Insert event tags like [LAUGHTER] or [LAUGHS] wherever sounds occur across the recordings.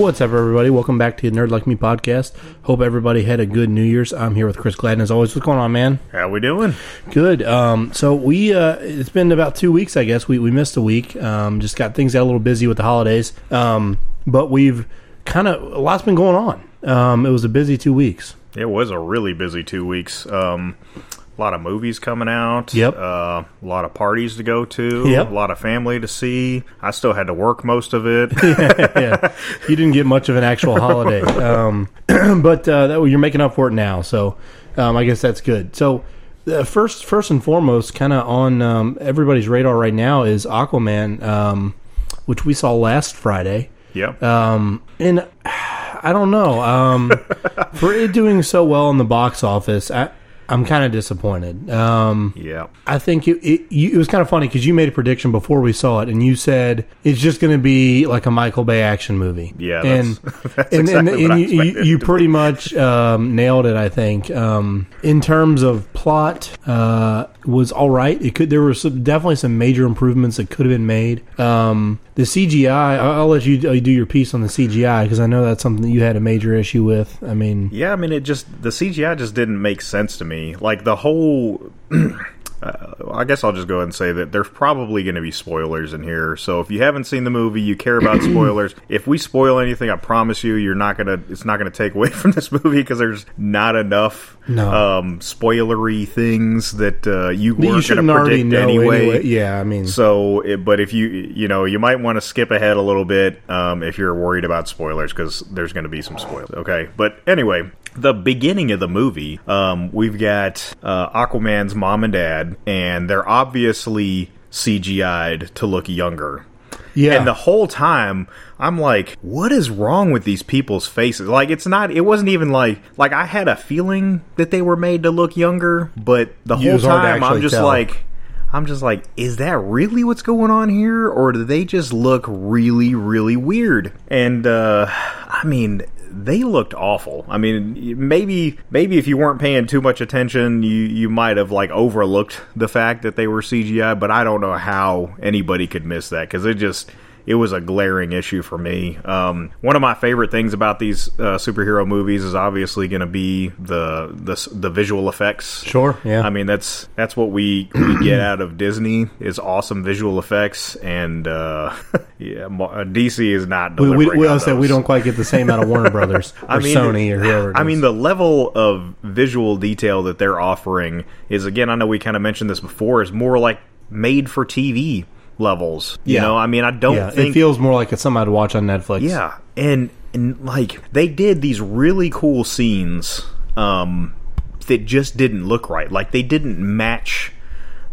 What's up, everybody? Welcome back to the Nerd Like Me podcast. Hope everybody had a good New Year's. I'm here with Chris Gladden as always. What's going on, man? How we doing? Good. Um, so we uh, it's been about two weeks, I guess. We we missed a week. Um, just got things got a little busy with the holidays. Um, but we've kind of a lot's been going on. Um, it was a busy two weeks. It was a really busy two weeks. Um, a lot of movies coming out. Yep. Uh, a lot of parties to go to. Yep. A lot of family to see. I still had to work most of it. [LAUGHS] yeah, you didn't get much of an actual holiday, [LAUGHS] um, [CLEARS THROAT] but uh, that, you're making up for it now. So um, I guess that's good. So uh, first, first and foremost, kind of on um, everybody's radar right now is Aquaman, um, which we saw last Friday. yep. Um, and [SIGHS] I don't know um, for it doing so well in the box office. I, I'm kind of disappointed. Um, yeah. I think it, it, you, it was kind of funny because you made a prediction before we saw it, and you said it's just going to be like a Michael Bay action movie. Yeah, and that's- [LAUGHS] that's and, and, exactly I and you, you, you pretty much um, nailed it. I think um, in terms of plot, uh, was all right. It could there were some, definitely some major improvements that could have been made. Um, the CGI, I'll, let you uh, do your piece on the CGI because I know that's something that you had a major issue with. I mean, Yeah, I mean, it just the CGI just didn't make sense to me. Like the whole. [CLEARS THROAT] Uh, I guess I'll just go ahead and say that there's probably going to be spoilers in here. So if you haven't seen the movie, you care about [CLEARS THROAT] spoilers. If we spoil anything, I promise you, you're not gonna. It's not gonna take away [LAUGHS] from this movie because there's not enough No. um, spoilery things that uh, you that weren't going to already predict anyway. anyway. Yeah, I mean, So, it, but if you you know you might want to skip ahead a little bit um, if you're worried about spoilers because there's going to be some spoilers. Okay, but anyway, the beginning of the movie, um, we've got uh, Aquaman's mom and dad, and they're obviously CGI'd to look younger. yeah, And the whole time, I'm like, what is wrong with these people's faces? Like, it's not, it wasn't even like, like, I had a feeling that they were made to look younger, but the whole was hard to time, I'm just tell. like, I'm just like, is that really what's going on here? Or do they just look really, really weird? And, uh, I mean, they looked awful. I mean, maybe maybe if you weren't paying too much attention, you you might have like overlooked the fact that they were CGI. But I don't know how anybody could miss that because it just it was a glaring issue for me. Um, one of my favorite things about these uh, superhero movies is obviously going to be the, the the visual effects. sure, yeah. I mean that's that's what we, we get [CLEARS THROAT] out of Disney is awesome visual effects, and uh, [LAUGHS] yeah, uh, DC is not. we, we, we, said we don't quite get the same out of Warner [LAUGHS] Brothers or I mean, Sony or whoever. it I mean, the level of visual detail that they're offering is again. I know we kind of mentioned this before. Is more like made for TV levels. You Yeah. know, I mean, I don't yeah, think it feels more like it's something I'd watch on Netflix. yeah, and and like they did these really cool scenes um, that just didn't look right. Like they didn't match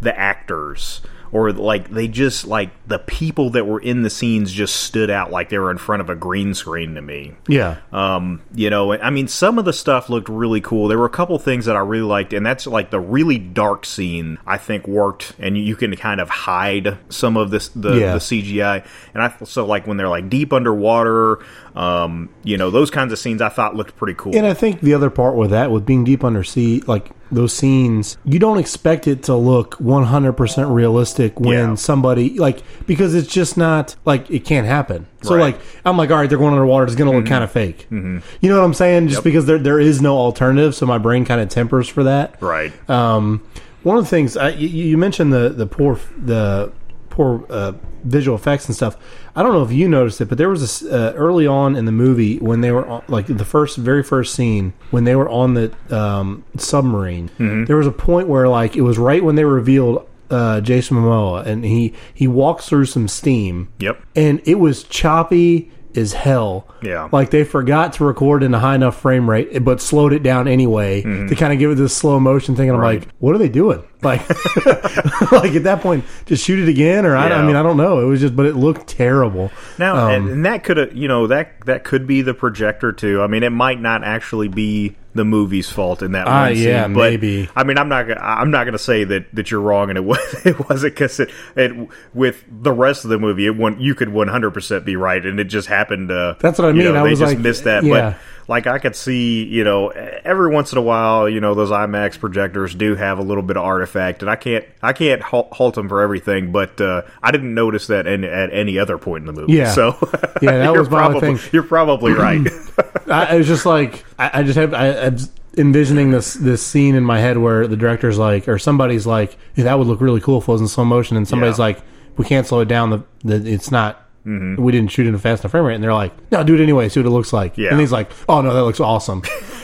the actors, or like they just like the people that were in the scenes just stood out like they were in front of a green screen to me. yeah, Um, you know, I mean, some of the stuff looked really cool. There were a couple things that I really liked, and that's like the really dark scene. I think worked, and you can kind of hide some of this the, Yeah. the CGI. And I so like when they're like deep underwater, um, you know, those kinds of scenes I thought looked pretty cool. And I think the other part with that, with being deep under sea, like those scenes, you don't expect it to look 100% realistic when Yeah. somebody, like, because it's just not, like, it can't happen. So, Right. Mm-hmm. like, I'm like, all right, they're going underwater. It's going to look kind of fake. You know what I'm saying? Just because there, there is no alternative. So my brain kind of tempers for that. right? Um, one of the things I, you, you mentioned the the poor the poor uh, visual effects and stuff. I don't know if you noticed it, but there was this uh, early on in the movie when they were on, like the first very first scene when they were on the um, submarine. There was a point where like it was right when they revealed uh, Jason Momoa, and he he walks through some steam. Yep. and it was choppy as hell. Yeah. Like they forgot to record in a high enough frame rate, but slowed it down anyway to kind of give it this slow motion thing. And I'm Mm-hmm. Like, what are they doing? Like, [LAUGHS] like at that point, just shoot it again, or I, I mean, I don't know. It was just, but it looked terrible. Now, Um, and, and that could have, you know, that that could be the projector too. I mean, it might not actually be the movie's fault in that Ah, one scene. yeah, but, maybe. I mean, I'm not gonna, I'm not going to say that, that you're wrong, and it [LAUGHS] was it wasn't because it, it with the rest of the movie, it won, you could 100 percent be right, and it just happened. Uh, That's what I mean. know, I they was just like, missed that, yeah. but. Like I could see, you know, every once in a while, you know, those IMAX projectors do have a little bit of artifact, and I can't, I can't halt, them for everything. But uh, I didn't notice that in, at any other point in the movie. Yeah. So [LAUGHS] Yeah, that was my probably, thing. You're probably [CLEARS THROAT] right. I, was just like, I, I just have, I, I'm envisioning this this scene in my head where the director's like, or somebody's like, yeah, that would look really cool if it was in slow motion, and somebody's Yeah. like, we can't slow it down. The, the it's not. Mm-hmm. We didn't shoot in a fast enough frame rate, and they're like, "No, do it anyway. See what it looks like." Yeah. And he's like, "Oh no, that looks awesome."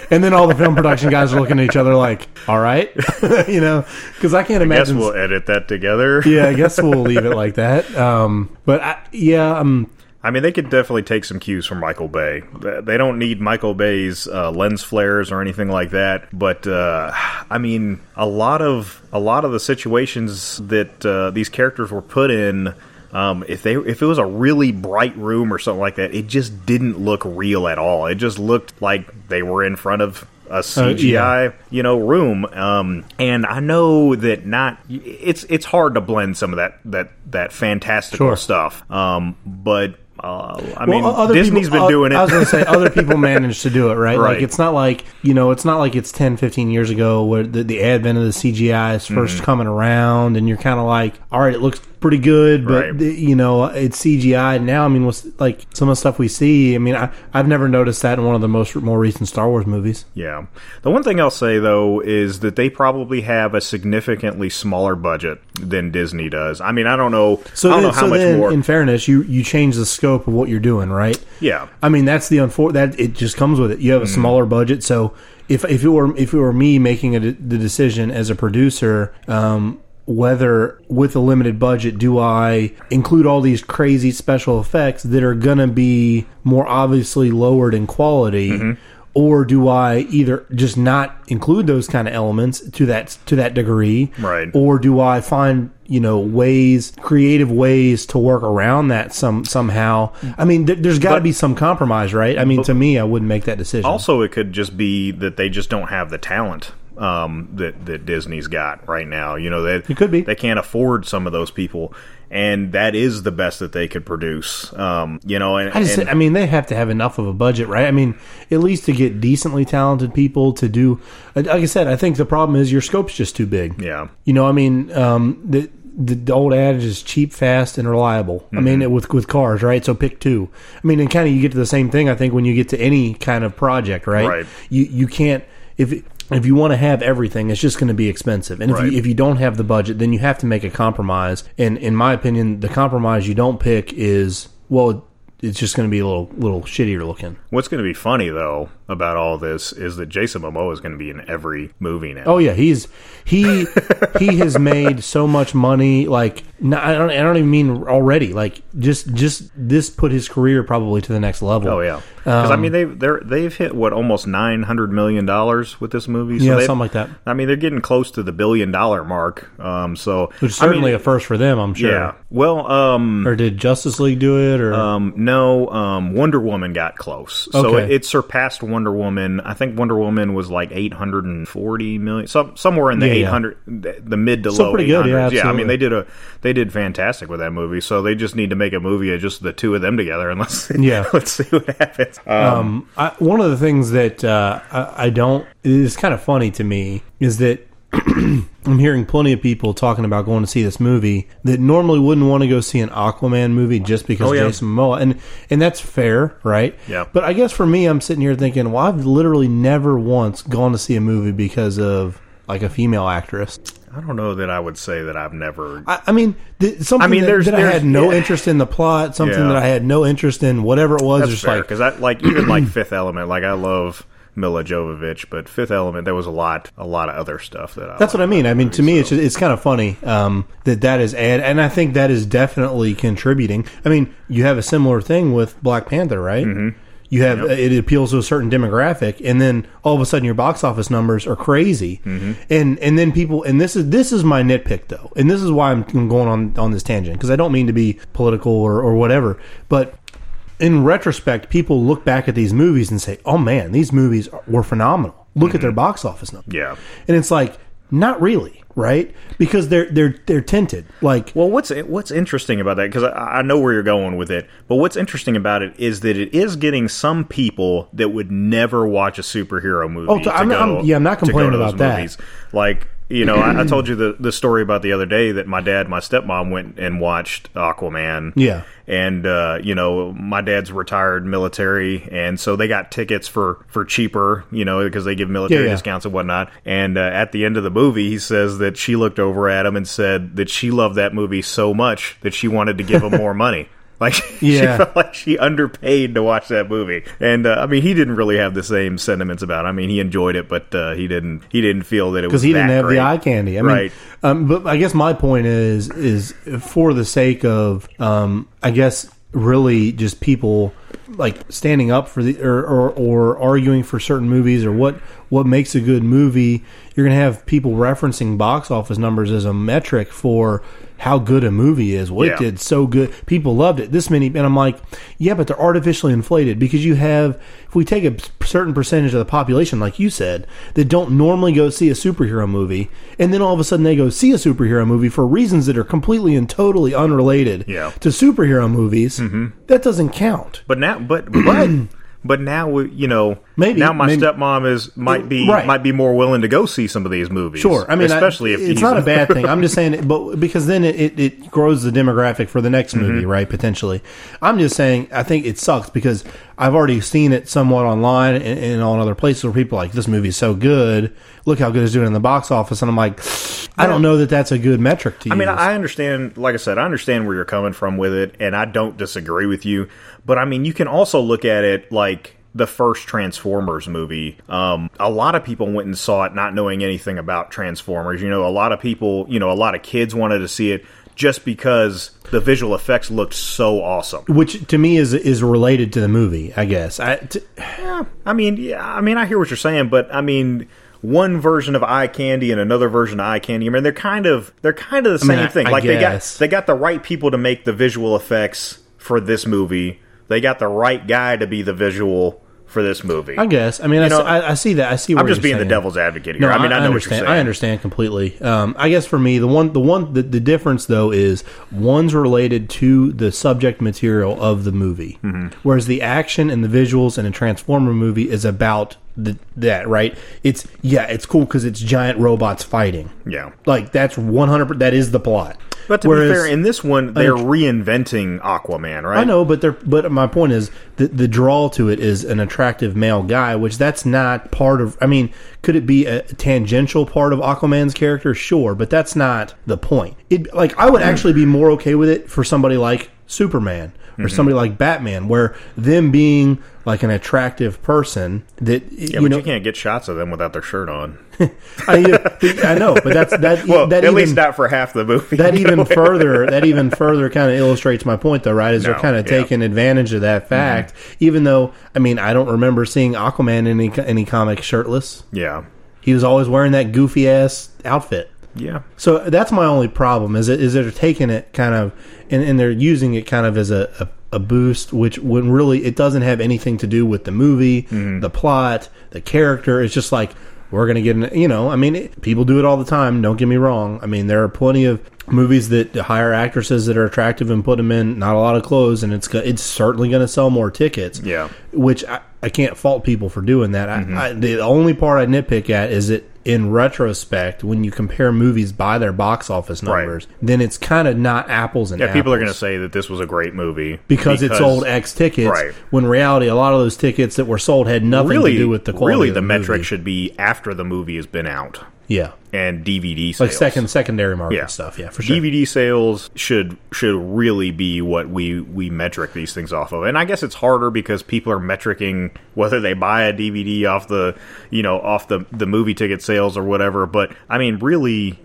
and then all the film production guys are looking at each other like, "All right," [LAUGHS] you know, because I can't Guess imagine. we'll edit that together. yeah, I guess we'll [LAUGHS] leave it like that. Um, but I, yeah, um, I mean, they could definitely take some cues from Michael Bay. They don't need Michael Bay's uh, lens flares or anything like that. But uh, I mean, a lot of a lot of the situations that uh, these characters were put in. Um, if they if it was a really bright room or something like that, it just didn't look real at all. It just looked like they were in front of a CGI, you know, room. Um, and I know that not it's it's hard to blend some of that that that fantastical Sure. stuff. Um, but uh, I mean, Well, other Disney's people- been uh, doing it. I was going to say other people [LAUGHS] managed to do it, right? Right. Like it's not like you know, it's not like it's 10, 15 years ago where the, the advent of the CGI is 1st Mm-hmm. coming around, and you're kind of like, all right, it looks pretty good, but Right. the- you know, it's CGI now. I mean, what's like some of the stuff we see? I mean, I, I've never noticed that in one of the most more recent Star Wars movies. Yeah. The one thing I'll say though is that they probably have a significantly smaller budget than Disney does. I mean, I don't know. So, I don't then, know how so much then, more. in fairness, you you change the scope of what you're doing, right? yeah. I mean, that's the unfor- that it just comes with it. You have a smaller budget, so if if it were if it were me making a, the decision as a producer, um, whether with a limited budget do I include all these crazy special effects that are gonna be more obviously lowered in quality. Mm-hmm. Or do I either just not include those kind of elements to that to that degree, Right. Or do I find you know ways, creative ways to work around that some somehow? I mean, th- there's got to be some compromise, right? I mean, to me, I wouldn't make that decision. Also, it could just be that they just don't have the talent um, that that Disney's got right now. You know, that It could be. they can't afford some of those people, and that is the best that they could produce. Um, you know, and, I just, and- I mean, they have to have enough of a budget, right? I mean, at least to get decently talented people to do. Like I said, I think the problem is your scope's just too big. yeah, You know, I mean, um, the, the the old adage is cheap, fast, and reliable. I mean, Mm-hmm. with with cars, right? So pick two. I mean, and kind of you get to the same thing. I think when you get to any kind of project, right? Right. You you can't if if you want to have everything, it's just going to be expensive. And if Right. you if you don't have the budget, then you have to make a compromise. And in my opinion, the compromise you don't pick is well, it's just going to be a little little shittier looking. What's going to be funny though about all this is that Jason Momoa is going to be in every movie now. Oh yeah, he's he he has [LAUGHS] made so much money. Like no, I don't I don't even mean already. Like just just this put his career probably to the next level. Oh yeah, because I Um, mean they've they're, they've hit what almost nine hundred million dollars with this movie. So Yeah, something like that. I mean they're getting close to the billion dollar mark. Um, so which is I mean, certainly a first for them. I'm sure. yeah. Well, um, Or did Justice League do it? Or um, no, um, Wonder Woman got close, so Okay. it, it surpassed Wonder Woman. I think Wonder Woman was like eight hundred and forty million, some somewhere in the Yeah, yeah. eight hundred, the, the mid to Still low pretty eight good, yeah, hundreds. Yeah, I mean they did a they did fantastic with that movie. So they just need to make a movie of just the two of them together, and let's Yeah. [LAUGHS] let's see what happens. Um, Um, I, one of the things that uh, I, I don't is kind of funny to me is that [CLEARS THROAT] I'm hearing plenty of people talking about going to see this movie that normally wouldn't want to go see an Aquaman movie just because Oh, yeah. Jason Momoa, and and that's fair, right? Yeah. But I guess for me, I'm sitting here thinking, well, I've literally never once gone to see a movie because of like a female actress. I don't know that I would say that I've never. I, I mean, th- something I mean, that, there's- that I had no yeah. interest in the plot, something Yeah. that I had no interest in, whatever it was, That's just fair like because I like even like Fifth Element. Like I love Milla Jovovich, but Fifth Element there was a lot a lot of other stuff that I. That's what I mean. I mean, to me, it's just, it's kind of funny um, that that is add, and I think that is definitely contributing. I mean, you have a similar thing with Black Panther, right? Mm-hmm. You have it appeals to a certain demographic, and then all of a sudden your box office numbers are crazy, mm-hmm. and and then people, and this is this is my nitpick though, and this is why I'm going on on this tangent because I don't mean to be political or, or whatever, but in retrospect, people look back at these movies and say, "Oh man, these movies were phenomenal." Look at mm-hmm. their box office number. Yeah. and it's like not really, right? Because they're they're they're tinted. Like Well, what's what's interesting about that? Because I, I know where you're going with it, but what's interesting about it is that it is getting some people that would never watch a superhero movie. Oh, I'm- go I'm- yeah, I'm not complaining about that. movies. Like you know, I, I told [CLEARS THROAT] you the the story about the other day that my dad, my stepmom went and watched Aquaman. Yeah. and uh, you know, my dad's retired military, and so they got tickets for for cheaper, you know, because they give military Yeah, yeah. discounts and whatnot. And uh, at the end of the movie, he says that she looked over at him and said that she loved that movie so much that she wanted to give him [LAUGHS] more money. Like [LAUGHS] she felt like she underpaid to watch that movie, and uh, I mean he didn't really have the same sentiments about. it. I mean he enjoyed it, but uh, he didn't. He didn't feel that it was because he didn't have great. the eye candy. I mean, Right. um, but I guess my point is is for the sake of um, I guess really just people like standing up for the or, or or arguing for certain movies or what what makes a good movie. You're gonna have people referencing box office numbers as a metric for how good a movie is. Well, Yeah. it did so good. People loved it. This many, and I'm like, yeah, but they're artificially inflated because you have, if we take a certain percentage of the population, like you said, that don't normally go see a superhero movie, and then all of a sudden they go see a superhero movie for reasons that are completely and totally unrelated Yeah. to superhero movies, mm-hmm. that doesn't count. But now, but but [CLEARS THROAT] but now we- you know Maybe, now my maybe. stepmom is might be Right. might be more willing to go see some of these movies. Sure, I mean, I- especially if it's not a bad thing. I'm just [LAUGHS] saying, but because then it, it, grows the demographic for the next Mm-hmm. movie, right? Potentially, I'm just saying. I think it sucks because I've already seen it somewhat online and, and on other places where people are like this movie is so good. Look how good it's doing in the box office, and I'm like, I don't know that that's a good metric to use. I mean, I understand. Like I said, I understand where you're coming from with it, and I don't disagree with you. But I mean, you can also look at it like the first Transformers movie. Um, a lot of people went and saw it not knowing anything about Transformers. You know, a lot of people, you know, a lot of kids wanted to see it just because the visual effects looked so awesome. which to me is is related to the movie. I guess. I, t- I mean, yeah, I mean, I hear what you're saying, but I mean, one version of eye candy and another version of eye candy. I mean, they're kind of they're kind of the same I- thing. I like they got they got the right people to make the visual effects for this movie. They got the right guy to be the visual for this movie. I guess. I mean, I, know, s- I- I see that. I see. I'm just being the devil's advocate here. No, I mean, I, know understand. what you're saying. I understand completely. Um, I guess for me, the one, the one, the, the difference though is one's related to the subject material of the movie, Mm-hmm. whereas the action and the visuals in a Transformer movie is about the, that. Right? It's yeah, it's cool because it's giant robots fighting. Yeah. Like that's one hundred. That is the plot. But to Whereas- be fair, in this one, they're reinventing Aquaman, right? I know, but they're but my point is the the draw to it is an attractive male guy, which that's not part of. I mean, could it be a tangential part of Aquaman's character? Sure, but that's not the point. It like I would actually be more okay with it for somebody like Superman or Mm-hmm. somebody like Batman, where them being like an attractive person that Yeah, you but know. you can't get shots of them without their shirt on. [LAUGHS] I, I know, but that's that. [LAUGHS] Well, that at even, least not for half the movie. that even further [LAUGHS] that even further kind of illustrates my point though right is they're kind of yeah. taking advantage of that fact even though i mean i don't remember seeing aquaman in any, any comic shirtless yeah, he was always wearing that goofy ass outfit yeah. so that's my only problem is it is they're taking it kind of and, and they're using it kind of as a, a, a boost which when really it doesn't have anything to do with the movie Mm-hmm. the plot the character it's just like we're gonna get an, you know i mean it, people do it all the time don't get me wrong i mean there are plenty of movies that hire actresses that are attractive and put them in not a lot of clothes and it's it's certainly going to sell more tickets Yeah. which I, I can't fault people for doing that. I, I, the only part I nitpick at is that in retrospect, when you compare movies by their box office Right. numbers, then it's kind of not apples and Yeah, people are going to say that this was a great movie because, it sold X tickets. Right. When in reality, a lot of those tickets that were sold had nothing really to do with the quality. Really, of the, the, metric should be after the movie has been out yeah, and DVD sales. like second secondary market yeah. stuff. Yeah, for sure. DVD sales should should really be what we we metric these things off of, and I guess it's harder because people are metricing whether they buy a DVD off the you know off the the movie ticket sales or whatever. But I mean, really,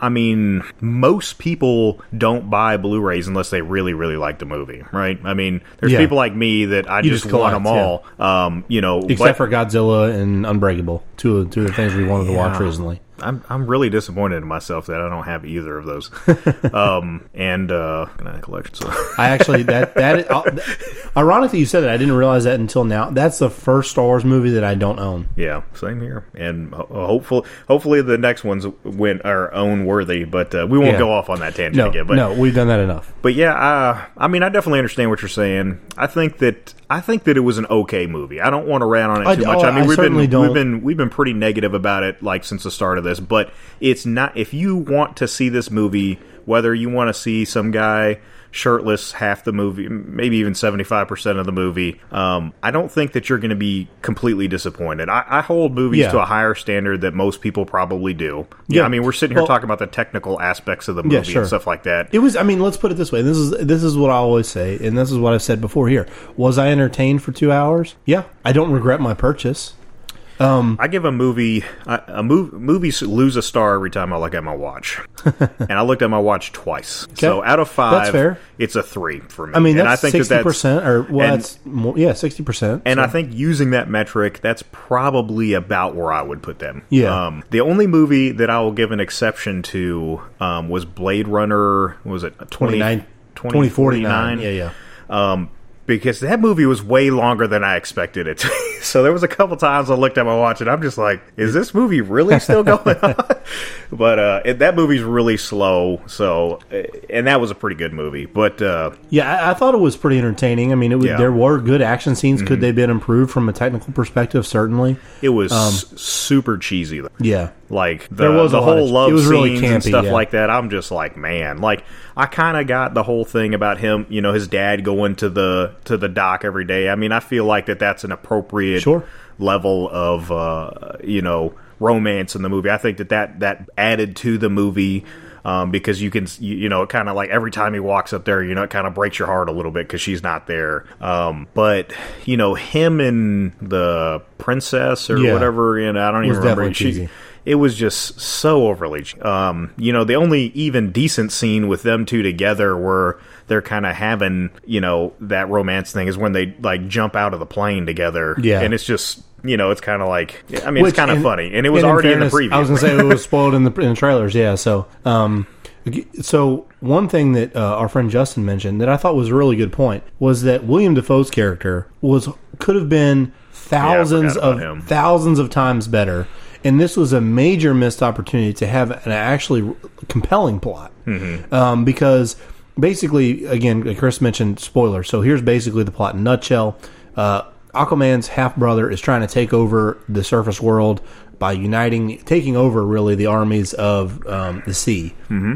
I, mean, most people don't buy Blu-rays unless they really really like the movie, right? I mean, there's Yeah. people like me that I You just, just want them all. Um, you know, Except but- for Godzilla and Unbreakable, two of two of the things we wanted to watch recently. I'm I'm really disappointed in myself that I don't have either of those. [LAUGHS] um, and uh, collection. So. I actually that that uh, [LAUGHS] ironically you said that I didn't realize that until now. That's the first Star Wars movie that I don't own. Yeah, same here. And ho- hopefully, hopefully the next ones win are own worthy. But uh, we won't Yeah. go off on that tangent No, again. But no, we've done that enough. but yeah, uh, I mean, I definitely understand what you're saying. I think that I think that it was an okay movie. I don't want to rant on it I- too much. oh, I mean, I we've been don't. we've been we've been pretty negative about it like since the start of this. But it's not. If you want to see this movie, whether you want to see some guy shirtless half the movie, maybe even seventy five percent of the movie, um, I don't think that you're going to be completely disappointed. I, I hold movies Yeah. to a higher standard that most people probably do. Yeah, Yeah. I mean, we're sitting here Well- talking about the technical aspects of the movie sure. and stuff like that. It was. I mean, let's put it this way. This is this is what I always say, and this is what I've said before. Here, was I entertained for two hours? Yeah, I don't regret my purchase. I give a movie a, a mov, movies lose a star every time I look at my watch, [LAUGHS] and I looked at my watch twice. So out of five, That's fair. it's a three for me. I mean, and that's I think that sixty percent, or well, and- that's more, yeah, sixty percent. and I think using that metric, that's probably about where I would put them. Yeah. Um, the only movie that I will give an exception to um, was Blade Runner. what Was it 20, 29 2049? Yeah, yeah. um, because that movie was way longer than I expected it to. be. [LAUGHS] so there was a couple times I looked at my watch and I'm just like, is this movie really still [LAUGHS] going on? [LAUGHS] but uh, it, that movie's really slow. So, uh, and that was a pretty good movie. But uh, Yeah, I, I thought it was pretty entertaining. I mean, it was, Yeah. Mm-hmm. there were good action scenes. Could they have been improved from a technical perspective? Certainly. it was s- super cheesy. Though. Yeah. Like the, There was the a whole love was really scenes and stuff yeah. like that. I'm just like, man, like I kind of got the whole thing about him. You know, his dad going to the to the dock every day. I mean, I feel like that that's an appropriate Sure. level of uh, you know romance in the movie. I think that that that added to the movie. Um, because you can, you, you know, it kind of like every time he walks up there, you know, it kind of breaks your heart a little bit because she's not there. Um, but you know, him and the princess or Yeah. whatever, you know, I don't even remember. definitely She, cheesy. It was just so overly um you know the only even decent scene with them two together where they're kind of having you know that romance thing is when they like jump out of the plane together Yeah. and it's just you know it's kind of like i mean Which, it's kind of funny and it was and already in, fairness, the preview I was going to say it was [LAUGHS] spoiled in the in the trailers. Yeah. So, um, so one thing that uh, our friend Justin mentioned that I thought was a really good point was that William Dafoe's character was could have been thousands about of him. thousands of times better. And this was a major missed opportunity to have an actually compelling plot, Mm-hmm. um, because basically, again, Chris mentioned spoiler. So here's basically the plot in a nutshell. Uh, Aquaman's half brother is trying to take over the surface world by uniting, taking over really the armies of um, the sea. Mm-hmm.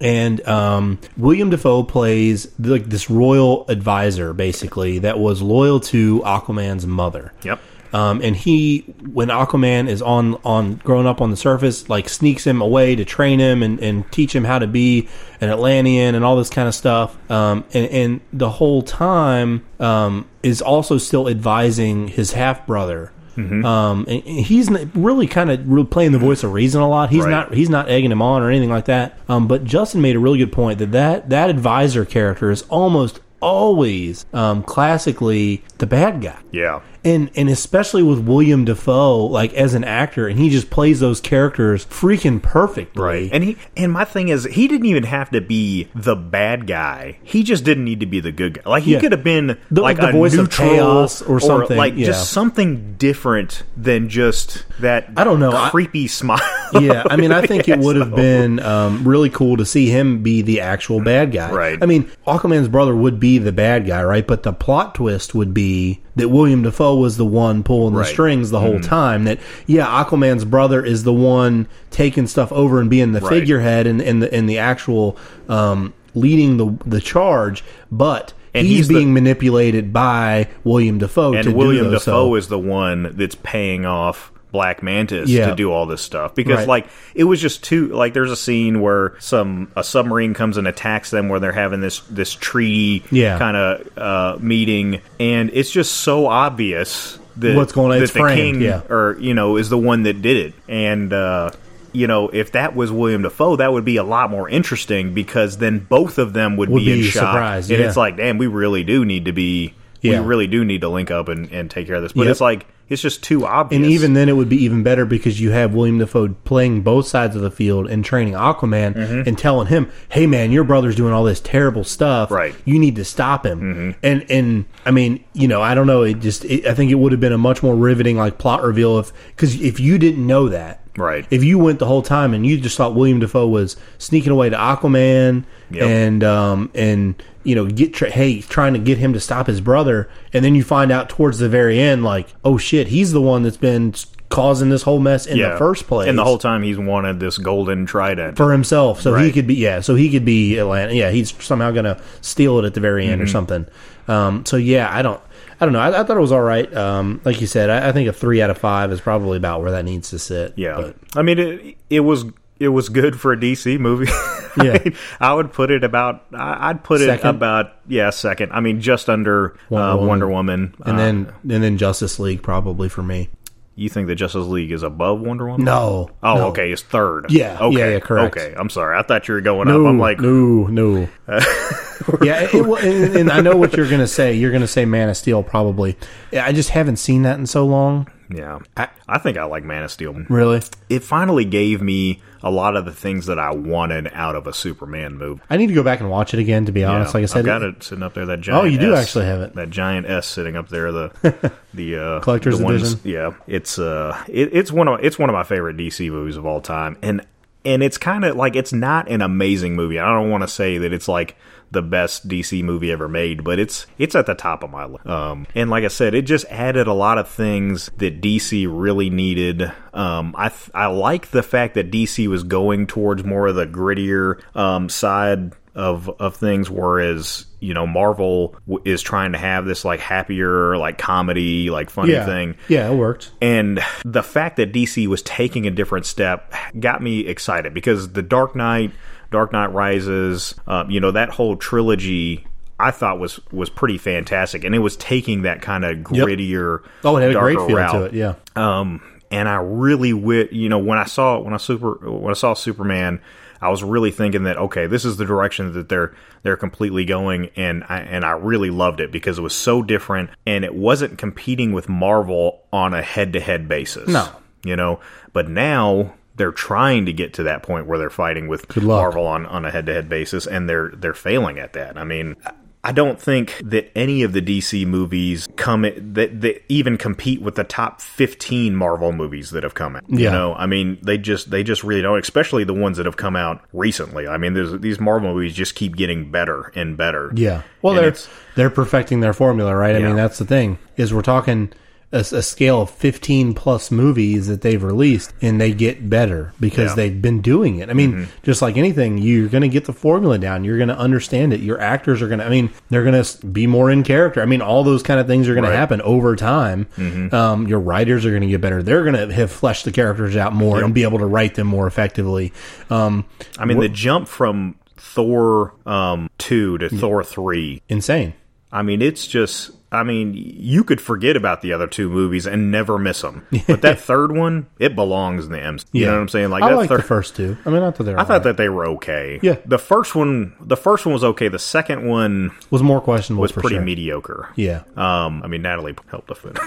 And um, William Dafoe plays like this royal advisor, basically that was loyal to Aquaman's mother. yep Um, and he, when Aquaman is on on growing up on the surface, like sneaks him away to train him and, and teach him how to be an Atlantean and all this kind of stuff. Um, and, and the whole time um, is also still advising his half brother. Um, and and he's really kind of really playing the voice of reason a lot. He's Right. not he's not egging him on or anything like that. Um, but Justin made a really good point that that, that advisor character is almost always um, classically the bad guy yeah and and especially with William Dafoe, like as an actor, and he just plays those characters freaking perfect, Right. And he and my thing is he didn't even have to be the bad guy. He just didn't need to be the good guy. Like he Yeah. could have been The- like the a voice of chaos or something, like yeah. just something different than just that I don't know. I- creepy smile. yeah, I mean, I think [LAUGHS] it would have been um, really cool to see him be the actual bad guy. Right. I mean, Aquaman's brother would be the bad guy, right? But the plot twist would be that William Dafoe was the one pulling the Right. Mm-hmm. strings the whole time. That yeah, Aquaman's brother is the one taking stuff over and being the Right. figurehead and, and the and the actual um, leading the the charge, but. And he's, he's the- being manipulated by William Dafoe and William Dafoe so- is the one that's paying off Black Manta Yeah. to do all this stuff because Right. like it was just too like there's a scene where some a submarine comes and attacks them where they're having this this treaty Yeah. kind of uh, meeting and it's just so obvious that What's going on, that the framed, king yeah. or you know is the one that did it and uh you know, if that was William Dafoe, that would be a lot more interesting because then both of them would, Would be, in shock. and yeah. it's like, damn, we really do need to be, Yeah. we really do need to link up and, and take care of this. But Yep. it's like it's just too obvious. And even then, it would be even better because you have William Dafoe playing both sides of the field and training Aquaman Mm-hmm. and telling him, "Hey, man, your brother's doing all this terrible stuff. Right. Mm-hmm. You need to stop him." And and I mean, you know, I don't know. It just it, I think it would have been a much more riveting like plot reveal if because if you didn't know that. Right. If you went the whole time and you just thought William Dafoe was sneaking away to Aquaman Yep. and um and you know get tra- hey trying to get him to stop his brother and then you find out towards the very end like oh shit he's the one that's been causing this whole mess in the first place. And the whole time he's wanted this golden trident. for himself. So he could be yeah so he could be Atlanta yeah he's somehow gonna steal it at the very end Mm-hmm. or something. Um so yeah I don't I don't know. I, I thought it was all right. Um like you said I, I think a three out of five is probably about where that needs to sit. Yeah, but I mean it. It was it was good for a DC movie. I [LAUGHS] Yeah. mean, I would put it about. I- I'd put it about yeah, second. I mean, just under Wonder uh, Woman. Wonder Woman. and Uh, then and then Justice League probably for me you think that Justice League is above Wonder Woman? no Oh, no. okay, it's third. Yeah, okay, yeah, yeah, correct. Okay, I'm sorry. I thought you were going No, up. I'm like, no, no. [LAUGHS] yeah, it, it, and, and I know what you're going to say. You're going to say Man of Steel, probably. Yeah, I just haven't seen that in so long. Yeah. I, think I like Man of Steel. Really, It finally gave me a lot of the things that I wanted out of a Superman movie. I need to go back and watch it again. To be honest, like I said, I've got it sitting up there. That giant. Oh, you do S, actually have it. That giant S sitting up there. The [LAUGHS] the uh, Collector's the ones- edition? Yeah, it's uh, it, it's one of it's one of my favorite DC movies of all time, and and it's kind of like it's not an amazing movie. I don't want to say that it's like the best DC movie ever made, but it's it's at the top of my list. Um, and like I said, it just added a lot of things that DC really needed. Um, I th- I like the fact that DC was going towards more of the grittier um, side of of things, whereas you know Marvel w- is trying to have this like happier, like comedy, like funny yeah, thing. yeah, it worked. And the fact that DC was taking a different step got me excited because the Dark Knight, Dark Knight Rises, um, you know that whole trilogy. I thought was was pretty fantastic, and it was taking that kind of grittier, Oh, it had a great feel route. to it. Yeah, Um, and I really, wi- you know, when I saw when I super when I saw Superman, I was really thinking that okay, this is the direction that they're they're completely going, and I and I really loved it because it was so different, and it wasn't competing with Marvel on a head to head basis. No. you know, but now. They're trying to get to that point where they're fighting with. Marvel on, on a head to head basis, and they're they're failing at that. I mean, I don't think that any of the DC movies come that that even compete with the top 15 Marvel movies that have come out. You Yeah. know, I mean, they just they just really don't, especially the ones that have come out recently. I mean, there's these Marvel movies just keep getting better and better. yeah. Well, And they're it's- they're perfecting their formula, right? I mean, that's the thing is we're talking. A, a scale of 15 plus movies that they've released and they get better because Yeah. Mm-hmm. they've been doing it. I mean, just like anything, you're going to get the formula down. You're going to understand it. Your actors are going to, I mean, they're going to be more in character. I mean, all those kind of things are going Right. Mm-hmm. to happen over time. Um, your writers are going to get better. They're going to have fleshed the characters out more and be able to write them more effectively. Um, I mean, the jump from Thor um, two to Thor three. insane. I mean, it's just. I mean, you could forget about the other two movies and never miss them. [LAUGHS] But that third one, it belongs in the MC. You know what I'm saying? Like I that like third, the first two. I mean, not that they're I thought that they were okay. Yeah. The first one, the first one was okay. The second one was more questionable. was pretty sure. mediocre. Yeah. Um, I mean, Natalie helped a [LAUGHS] foot,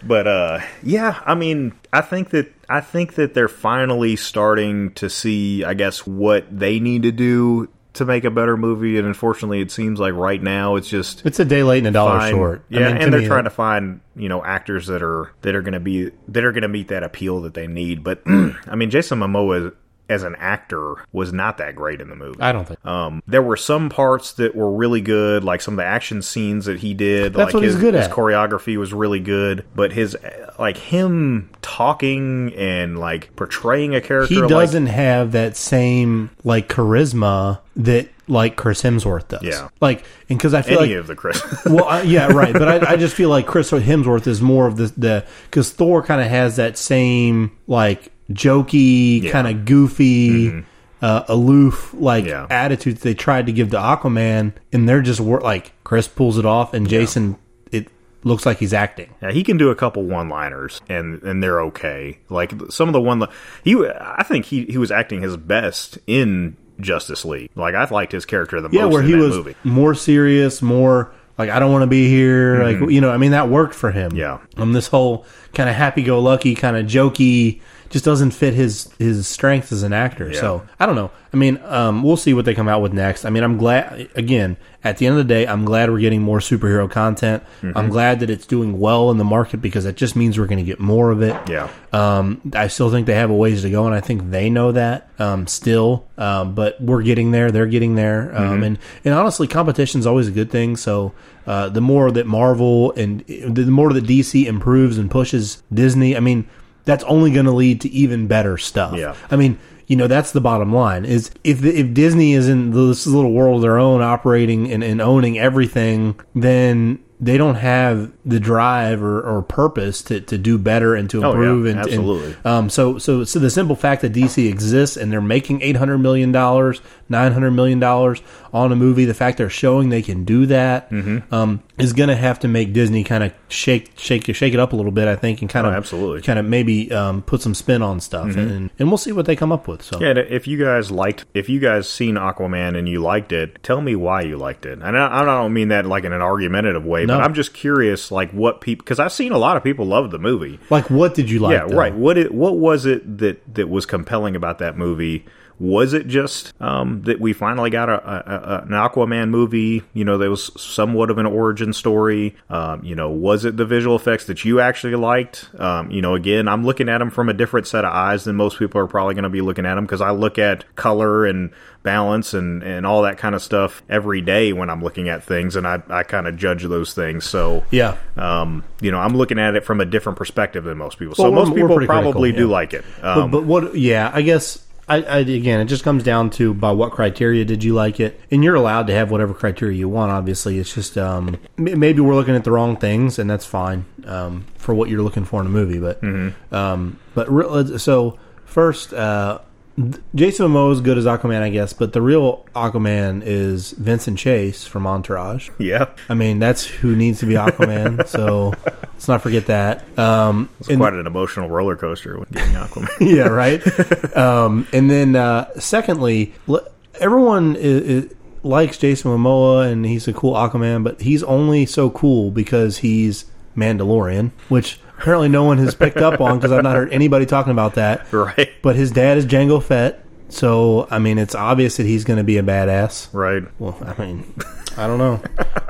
[LAUGHS] but uh, yeah, I mean, I think that I think that they're finally starting to see, I guess, what they need to do to make a better movie. And unfortunately, it seems like right now it's just It's a day late and a dollar short. I Yeah, mean, and they're me, trying to find you know actors that are that are going to be that are going to meet that appeal that they need. But [CLEARS THROAT] I mean, Jason Momoa as an actor was not that great in the movie. I don't think. Um, there were some parts that were really good, like some of the action scenes that he did. That's like what he's his, good his at. choreography was really good, but his like him talking and like portraying a character, he doesn't have that same like charisma that like Chris Hemsworth does. Yeah. Like, and because I feel any like of the Chris. [LAUGHS] well, I, yeah, [LAUGHS] right. But I, I just feel like Chris Hemsworth is more of the the because Thor kind of has that same like jokey, Yeah. Mm-hmm. kind of goofy, uh, aloof like Yeah. attitude that they tried to give to Aquaman, and they're just wor- like Chris pulls it off, and Jason it looks like he's acting. Yeah, he can do a couple one-liners, and and they're okay. Like some of the one, he I think he he was acting his best in Justice League. Like I liked his character the Yeah, most where in he that was movie. more serious, more like I don't want to be here. Like you know, I mean that worked for him. Yeah. Um, this whole kind of happy-go-lucky, kind of jokey, just doesn't fit his his strength as an actor. So I don't know. I mean, um, we'll see what they come out with next. I mean, I'm glad. Again, at the end of the day, I'm glad we're getting more superhero content. Mm-hmm. I'm glad that it's doing well in the market because that just means we're going to get more of it. Yeah. Um, I still think they have a ways to go, and I think they know that um, still. Um, but we're getting there; they're getting there, um, and and honestly, competition is always a good thing. So uh, the more that Marvel and the more that DC improves and pushes Disney, I mean, that's only going to lead to even better stuff. Yeah. I mean. You know that's the bottom line. Is if the, if Disney is in this little world of their own, operating and, and owning everything, then they don't have the drive or, or purpose to, to do better and to Oh, yeah, improve. and, and, absolutely. um, so, so, so the simple fact that DC exists and they're making eight hundred million dollars, nine hundred million dollars on a movie, the fact they're showing they can do that, Mm-hmm. um, is going to have to make Disney kind of shake, shake, shake it up a little bit. I think, and kind Oh, of, absolutely. kind of maybe um, put some spin on stuff, and, and we'll see what they come up with. So, Yeah, if you guys liked, if you guys seen Aquaman and you liked it, tell me why you liked it. And I, I don't mean that like in an argumentative way, No. but I'm just curious, like what people, because I've seen a lot of people love the movie. like, what did you like? yeah, though? right. What it, what was it that that was compelling about that movie? Was it just um, that we finally got a, a, a, an Aquaman movie? You know, there was somewhat of an origin story. Um, you know, was it the visual effects that you actually liked? Um, you know, again, I'm looking at them from a different set of eyes than most people are probably going to be looking at them because I look at color and balance and, and all that kind of stuff every day when I'm looking at things, and I, I kind of judge those things. So, Yeah. um, you know, I'm looking at it from a different perspective than most people. Well, so most people probably critical, do yeah. like it. But, Um, but what? Yeah, I guess. I, I again, it just comes down to by what criteria did you like it, and you're allowed to have whatever criteria you want. Obviously, it's just um, maybe we're looking at the wrong things, and that's fine um, for what you're looking for in a movie. But Mm-hmm. um, but re- so first, uh, Jason Momoa is good as Aquaman, I guess, but the real Aquaman is Vincent Chase from Entourage. yeah, I mean, that's who needs to be Aquaman. [LAUGHS] so let's not forget that. Um, it's quite an emotional roller coaster with getting Aquaman. [LAUGHS] yeah, right. um, and then, uh, secondly, everyone i i likes Jason Momoa and he's a cool Aquaman, but he's only so cool because he's Mandalorian, which apparently no one has picked up on because I've not heard anybody talking about that. [LAUGHS] right, But his dad is Jango Fett, so I mean, it's obvious that he's going to be a badass. right. Well, I mean, [LAUGHS] I don't know.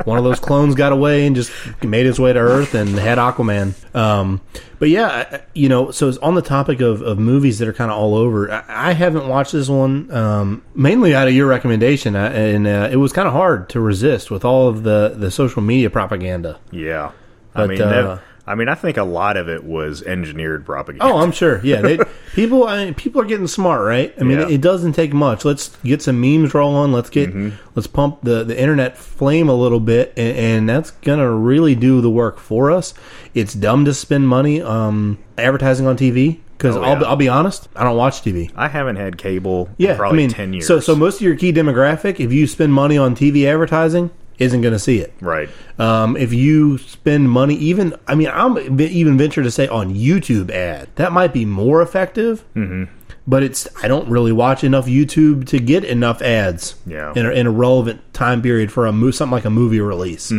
One of those clones got away and just made his way to Earth and had Aquaman. Um, but yeah, you know, so it's on the topic of, of movies that are kind of all over. I, I haven't watched this one um, mainly out of your recommendation, uh, and uh, it was kind of hard to resist with all of the, the social media propaganda. Yeah, I mean, uh, that- I mean, I think a lot of it was engineered propaganda. Oh, I'm sure. Yeah, they, [LAUGHS] people. I mean, people are getting smart, right? I mean, Yeah. it doesn't take much. Let's get some memes rolling. Let's get let's pump the the internet flame a little bit, and, and that's gonna really do the work for us. It's dumb to spend money um, advertising on TV because Oh, I'll be. I'll be honest, I don't watch TV. I haven't had cable. Yeah, in probably I mean, ten years. so so most of your key demographic, if you spend money on TV advertising, isn't going to see it. right, Um, if you spend money, even I mean, I'm even venture to say on YouTube ad that might be more effective. Mm-hmm. But it's I don't really watch enough YouTube to get enough ads. Yeah. In a, in a relevant time period for a mo- something like a movie release.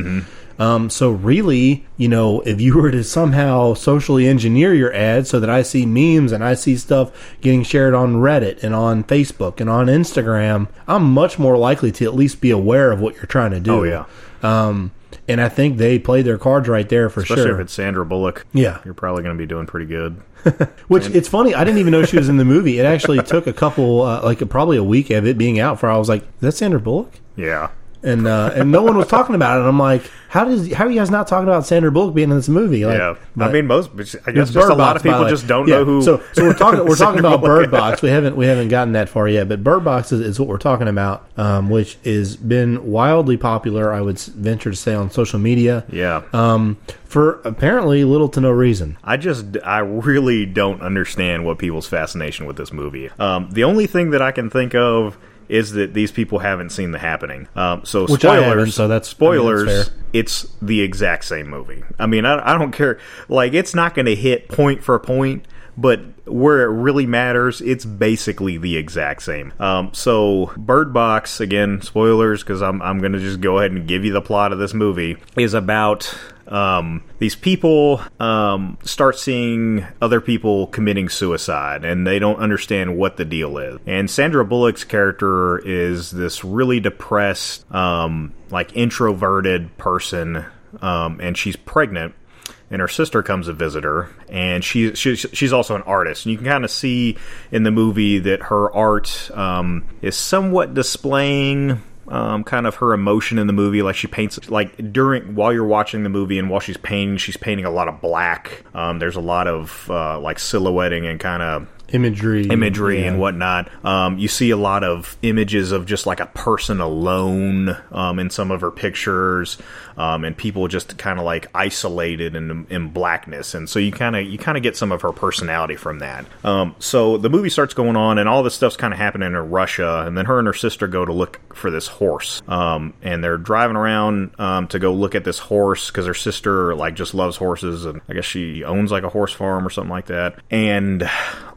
Um, so really, you know, if you were to somehow socially engineer your ad so that I see memes and I see stuff getting shared on Reddit and on Facebook and on Instagram, I'm much more likely to at least be aware of what you're trying to do. Oh, yeah. Um, and I think they played their cards right there for especially sure. if it's Sandra Bullock. Yeah. you're probably going to be doing pretty good. [LAUGHS] Which it's funny. I didn't even know she was in the movie. It actually took a couple, uh, like probably a week of it being out for. I was like, "That's Sandra Bullock," Yeah, and uh, and no one was talking about it. And I'm like, "How does how are you guys not talking about Sandra Bullock being in this movie?" Like, yeah. I mean, most. I guess just a lot of people just don't Yeah, know who. So, so we're talking we're [LAUGHS] talking about Bullock Bird Box. We haven't we haven't gotten that far yet, but Bird Box is, is what we're talking about, um, which has been wildly popular. I would venture to say on social media, Yeah, um, for apparently little to no reason. I just, I really don't understand what people's fascination with this movie. Um, the only thing that I can think of is that these people haven't seen The Happening. Um, so Which spoilers, so that's- I mean, spoilers. that's it's the exact same movie. I mean, I, I don't care. Like, it's not going to hit point for point. but where it really matters, it's basically the exact same. Um, so, Bird Box, again, spoilers, because I'm, I'm going to just go ahead and give you the plot of this movie, is about um, these people um, start seeing other people committing suicide and they don't understand what the deal is. And Sandra Bullock's character is this really depressed, um, like introverted person, um, and she's pregnant. And her sister comes to visit her, and she, she she's also an artist. And you can kind of see in the movie that her art um, is somewhat displaying um, kind of her emotion in the movie. Like she paints like during while you're watching the movie and while she's painting, she's painting a lot of black. Um, there's a lot of uh, like silhouetting and kind of imagery, imagery yeah. and whatnot. Um, you see a lot of images of just like a person alone um, in some of her pictures, um, and people just kind of like isolated in, in blackness. And so you kind of you kind of get some of her personality from that. Um, so the movie starts going on, and all this stuff's kind of happening in Russia, and then her and her sister go to look for this horse, um, and they're driving around um, to go look at this horse because her sister like just loves horses, and I guess she owns like a horse farm or something like that, and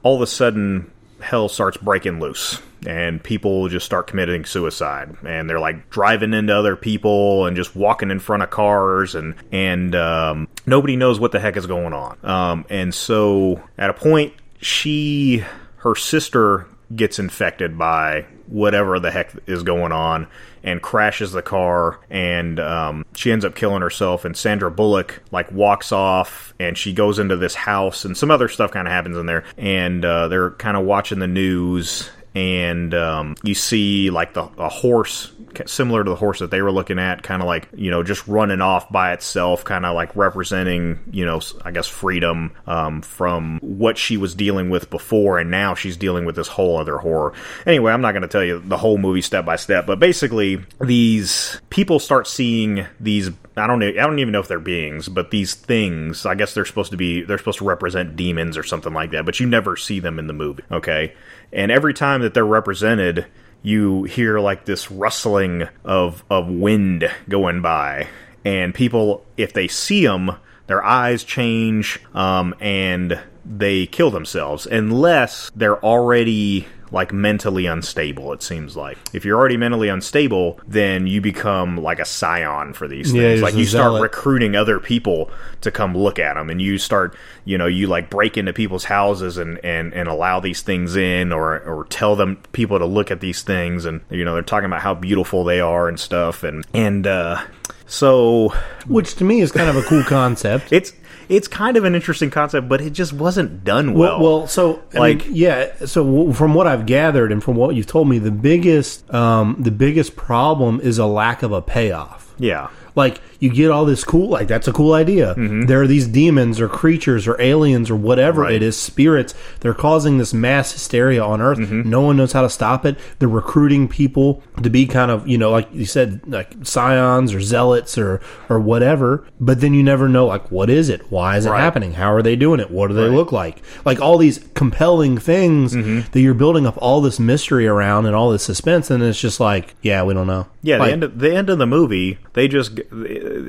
all of a sudden hell starts breaking loose and people just start committing suicide. And they're like driving into other people and just walking in front of cars and and um, nobody knows what the heck is going on. Um, and so at a point she her sister gets infected by whatever the heck is going on and crashes the car and um, she ends up killing herself and sandra bullock like walks off and she goes into this house and some other stuff kind of happens in there and uh, they're kind of watching the news and um, you see like the a horse similar to the horse that they were looking at kind of like you know just running off by itself kind of like representing you know i guess freedom um, from what she was dealing with before and now she's dealing with this whole other horror. Anyway i'm not going to tell you the whole movie step by step but basically these people start seeing these I don't know. I don't even know if they're beings, but these things. I guess they're supposed to be. They're supposed to represent demons or something like that. But you never see them in the movie. Okay, and every time that they're represented, you hear like this rustling of of wind going by, and people, if they see them, their eyes change, um, and they kill themselves unless they're already like mentally unstable it seems like if you're already mentally unstable then you become like a scion for these things there's like you start zealot. recruiting other people to come look at them and you start you know you like break into people's houses and and and allow these things in or or tell them people to look at these things and you know they're talking about how beautiful they are and stuff and and uh so which to me is kind of a cool concept. it's it's kind of an interesting concept but it just wasn't done well Well, well, so I Like- mean, yeah. So from what I've gathered and from what you've told me, the biggest, um, the biggest problem is a lack of a payoff. yeah Like you get all this cool, like that's a cool idea. There are these demons or creatures or aliens or whatever Mm-hmm. Right. it is, spirits. They're causing this mass hysteria on Earth. Mm-hmm. No one knows how to stop it. They're recruiting people to be kind of, you know, like you said, like scions or zealots or or whatever. But then you never know, like, what is it? Why is it Right. happening? How are they doing it? What do they look like? Like all these compelling things Mm-hmm. that you're building up all this mystery around and all this suspense, and it's just like, yeah, we don't know. Yeah, Like, the end of the end of the movie, they just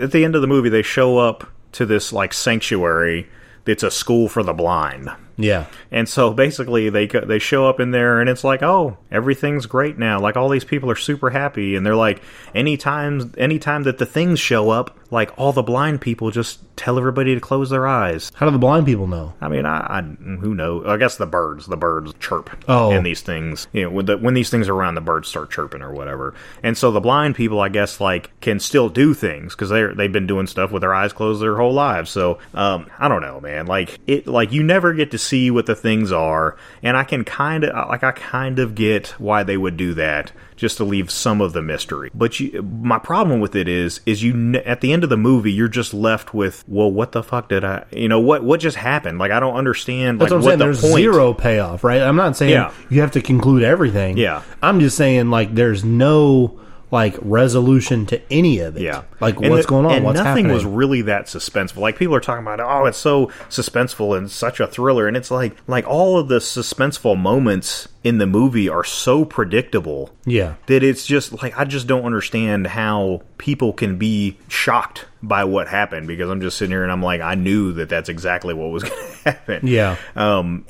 at the end of the movie they show up to this like sanctuary that's a school for the blind. yeah. And so basically they they show up in there and it's like, "Oh, everything's great now. Like all these people are super happy." And they're like, "Anytime anytime that the things show up, like all the blind people just tell everybody to close their eyes." How do the blind people know? I mean, I, I who knows? I guess the birds, the birds chirp. Oh. in these things, you know, when, the, when these things are around, the birds start chirping or whatever. And so the blind people, I guess, like can still do things because they they've been doing stuff with their eyes closed their whole lives. So um, I don't know, man. Like it, like you never get to see what the things are, and I can kind of like I kind of get why they would do that just to leave some of the mystery. But you, my problem with it is, is you at the end of the movie, you're just left with, well, what the fuck did I, you know, what what just happened? Like I don't understand. That's like, what I'm saying. the There's point. zero payoff, right? I'm not saying Yeah. you have to conclude everything. Yeah. I'm just saying like there's no like resolution to any of it. Yeah, Like And what's the- going on? And what's nothing happening? was really that suspenseful. Like people are talking about, oh, it's so suspenseful and such a thriller, and it's like, like all of the suspenseful moments in the movie are so predictable. Yeah. that it's just like I just don't understand how people can be shocked by what happened because I'm just sitting here and I'm like, I knew that that's exactly what was [LAUGHS] going to happen. Yeah. Um,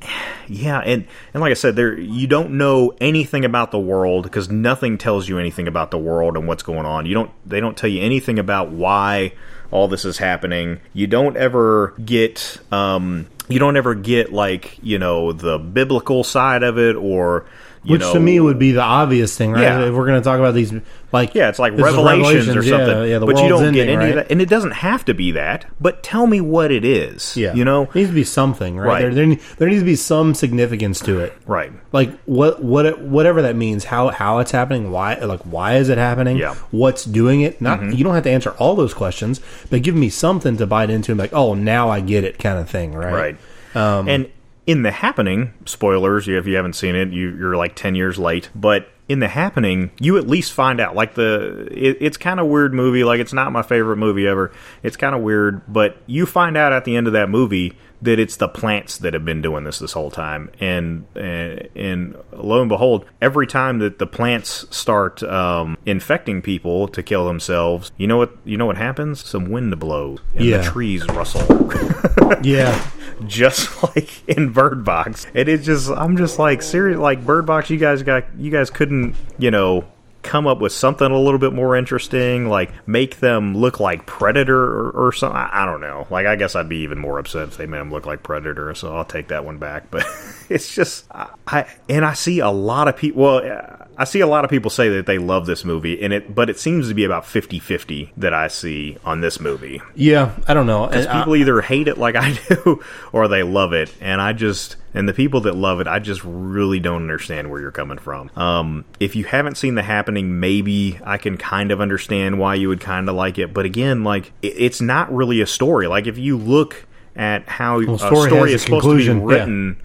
yeah, and and like I said, there you don't know anything about the world because nothing tells you anything about the world and what's going on. You don't. They don't tell you anything about why all this is happening. You don't ever get. Um, you don't ever get like you know the biblical side of it or Which know, to me would be the obvious thing, right? Yeah. If we're going to talk about these, like Yeah, it's like is revelations, or something. Yeah, yeah the but you don't get ending, any of that, and it doesn't have to be that. But tell me what it is. Yeah, you know, There needs to be something, right? Right. There, there, there needs to be some significance to it, right? like what, what, it- whatever that means, how, how it's happening, why, like why is it happening? Yeah. Mm-hmm. what's doing it? Not you don't have to answer all those questions, but give me something to bite into and be like, oh, now I get it, kind of thing, right? Right. Um, and in the happening, spoilers, if you haven't seen it, you, you're like 10 years late. But in the happening, you at least find out. Like the, it, it's kind of weird movie. Like it's not my favorite movie ever. It's kind of weird, but you find out at the end of that movie that it's the plants that have been doing this this whole time. And and, and lo and behold, every time that the plants start um, infecting people to kill themselves, you know what? You know what happens? Some wind blows and Yeah. the trees rustle. [LAUGHS] Yeah, just [LAUGHS] like in Bird Box. And it's just I'm just like serious like Bird Box you guys got you guys couldn't, you know, come up with something a little bit more interesting, like make them look like Predator or, or something. I, I don't know. Like I guess I'd be even more upset if they made them look like Predator, so I'll take that one back. [LAUGHS] But it's just I, I and I see a lot of people well I see a lot of people say that they love this movie and it but it seems to be about 50-50 that I see on this movie. yeah. I don't know. I- People either hate it like I [LAUGHS] do or they love it. And I just, and the people that love it, I just really don't understand where you're coming from. Um, if you haven't seen The Happening, maybe I can kind of understand why you would kind of like it. But again, like, it, it's not really a story. Like, if you look at how a story story, is a supposed to be written,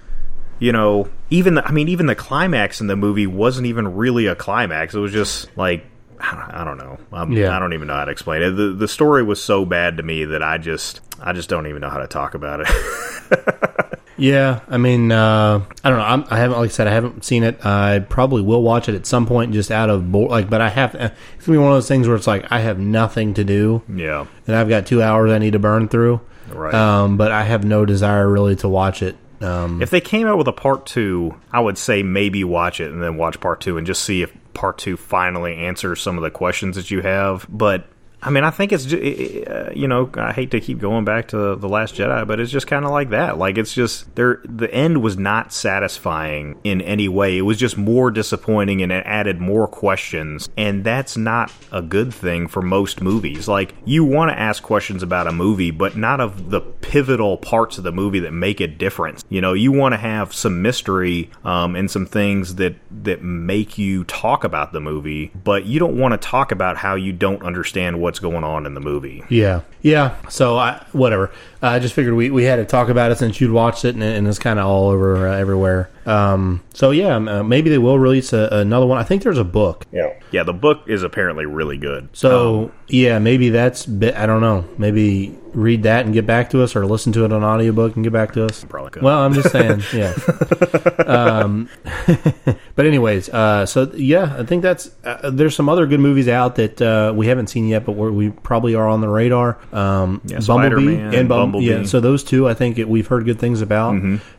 you know, even the, I mean, even the climax in the movie wasn't even really a climax. It was just like I don't, I know. Um, Yeah. I don't even know how to explain it. The the story was so bad to me that I just I just don't even know how to talk about it. [LAUGHS] Yeah, I mean, uh, I don't know. I'm, I haven't, like I said, I haven't seen it. I probably will watch it at some point, just out of bo- like. But I have. It's gonna be one of those things where it's like I have nothing to do, yeah, and I've got two hours I need to burn through. Right. Um, but I have no desire really to watch it. Um, if they came out with a part two, I would say maybe watch it and then watch part two and just see if part two finally answers some of the questions that you have. But I mean, I think it's uh, you know I hate to keep going back to the Last Jedi, but it's just kind of like that. Like it's just there. The end was not satisfying in any way. It was just more disappointing and it added more questions, and that's not a good thing for most movies. Like you want to ask questions about a movie, but not of the pivotal parts of the movie that make a difference. You know, you want to have some mystery um, and some things that that make you talk about the movie, but you don't want to talk about how you don't understand what's going on in the movie. yeah, yeah. So I whatever. I just figured we, we had to talk about it since you'd watched it, and, and it's kind of all over uh, everywhere. Um, so yeah, uh, maybe they will release a, another one. I think there's a book. Yeah, yeah. The book is apparently really good. So yeah, maybe that's. I don't know. Maybe read that and get back to us, or listen to it on audiobook and get back to us. Probably could. Well, I'm just saying, [LAUGHS] yeah. um, [LAUGHS] but anyways, uh, so yeah, I think that's. Uh, there's some other good movies out that uh, we haven't seen yet, but we're, we probably are on the radar. Um, Yeah, Bumblebee Spider-Man, and Bum- Bumblebee. Mm-hmm. Yeah, so those two, I think it, we've heard good things about,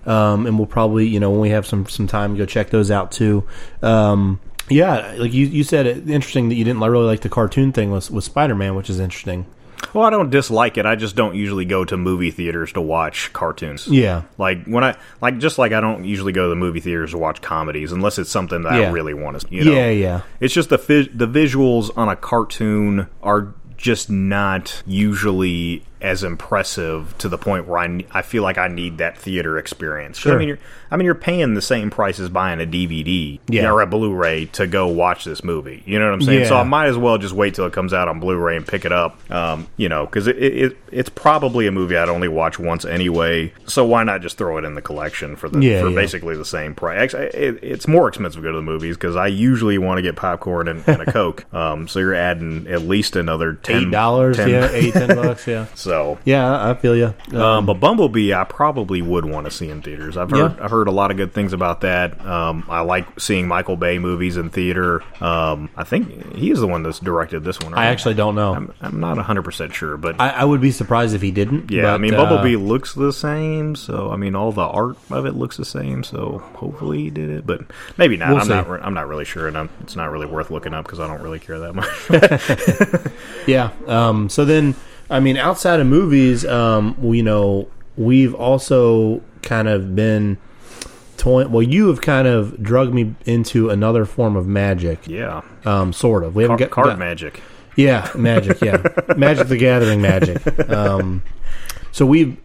um, and we'll probably, you know, when we have some some time, to go check those out too. Um, yeah, like you, you said, it, interesting that you didn't really like the cartoon thing with with Spider Man, which is interesting. well, I don't dislike it. I just don't usually go to movie theaters to watch cartoons. Yeah, Like when I like just like I don't usually go to the movie theaters to watch comedies unless it's something that Yeah. I really want to. You know? yeah, yeah. It's just the the visuals on a cartoon are just not usually as impressive to the point where I, I feel like I need that theater experience. Sure. I mean, you're I mean you're paying the same price as buying a DVD Yeah. or a Blu-ray to go watch this movie. You know what I'm saying? So I might as well just wait till it comes out on Blu-ray and pick it up. Um, you know, because it, it, it it's probably a movie I'd only watch once anyway. So why not just throw it in the collection for the Yeah, for yeah. basically the same price? Actually, it, it's more expensive to go to the movies because I usually want to get popcorn and, and a [LAUGHS] coke. Um, so you're adding at least another ten dollars, 10 yeah, eight ten [LAUGHS] bucks, yeah, So, yeah. I feel you. um, but Bumblebee, I probably would want to see in theaters. I've heard Yeah. I've heard a lot of good things about that. Um, I like seeing Michael Bay movies in theater. Um, I think he is the one that's directed this one. I actually don't know. I'm, I'm not 100 percent sure, but I, I would be surprised if he didn't. yeah, but, I mean uh, Bumblebee looks the same. So I mean, all the art of it looks the same. So hopefully he did it, but maybe not. We'll I'm see. not. re- I'm not really sure, and I'm, it's not really worth looking up because I don't really care that much. [LAUGHS] Yeah. Um, so then, I mean, outside of movies, um, you know, we've also kind of been toying. Well, you have kind of drugged me into another form of magic. yeah, Um, sort of. We haven't Car- got card got- magic. Yeah, magic. Yeah, [LAUGHS] Magic the Gathering magic. Um, so we've.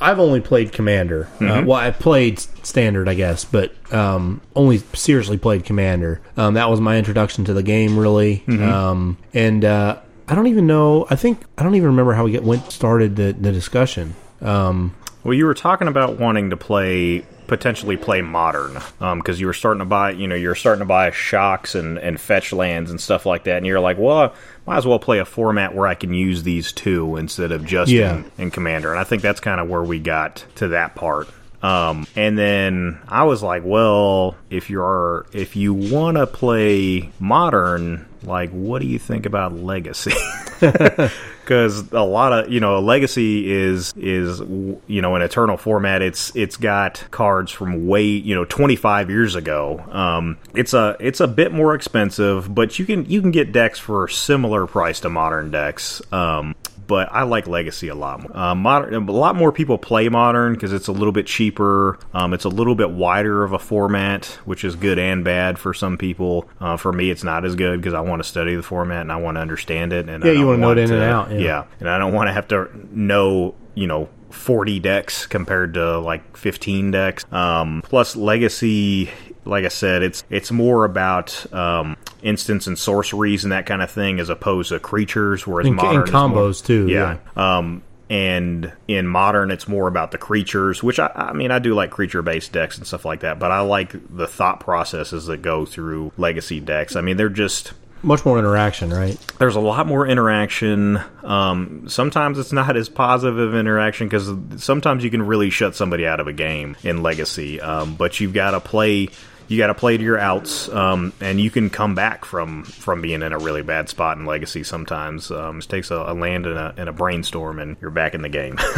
I've only played Commander. Uh, well, I played Standard, I guess, but um, only seriously played Commander. Um, that was my introduction to the game, really. Um, and uh, I don't even know. I think I don't even remember how we get went started the the discussion. Um, Well, you were talking about wanting to play potentially play modern because you were starting to buy you know you're starting to buy shocks and, and fetch lands and stuff like that and you're like well I might as well play a format where i can use these two instead of just Yeah. in, in commander and i think that's kind of where we got to that part um, and then I was like, well, if you're if you want to play modern, like, what do you think about legacy? [LAUGHS] because a lot of you know a legacy is is you know an eternal format. It's it's got cards from way you know 25 years ago. Um it's a it's a bit more expensive but you can you can get decks for similar price to modern decks. Um but I like Legacy a lot more. Uh, modern, a lot more people play Modern because it's a little bit cheaper. Um, it's a little bit wider of a format, which is good and bad for some people. Uh, for me, it's not as good because I want to study the format and I want to understand it. And Yeah, you wanna know it in and out, yeah. yeah, and I don't want to have to know, you know. 40 decks compared to like 15 decks. Um, plus, Legacy, like I said, it's it's more about um, instants and sorceries and that kind of thing as opposed to creatures. Whereas And- modern and is more- combos, too, Yeah. Um, and in modern, it's more about the creatures, which I, I mean, I do like creature based decks and stuff like that, but I like the thought processes that go through legacy decks. I mean, they're just much more interaction, right? there's a lot more interaction. Um, sometimes it's not as positive of interaction because sometimes you can really shut somebody out of a game in Legacy. Um, but you've got to play. You got to play to your outs, um, and you can come back from from being in a really bad spot in Legacy. Sometimes um, it takes a, a land and a, and a brainstorm, and you're back in the game. [LAUGHS]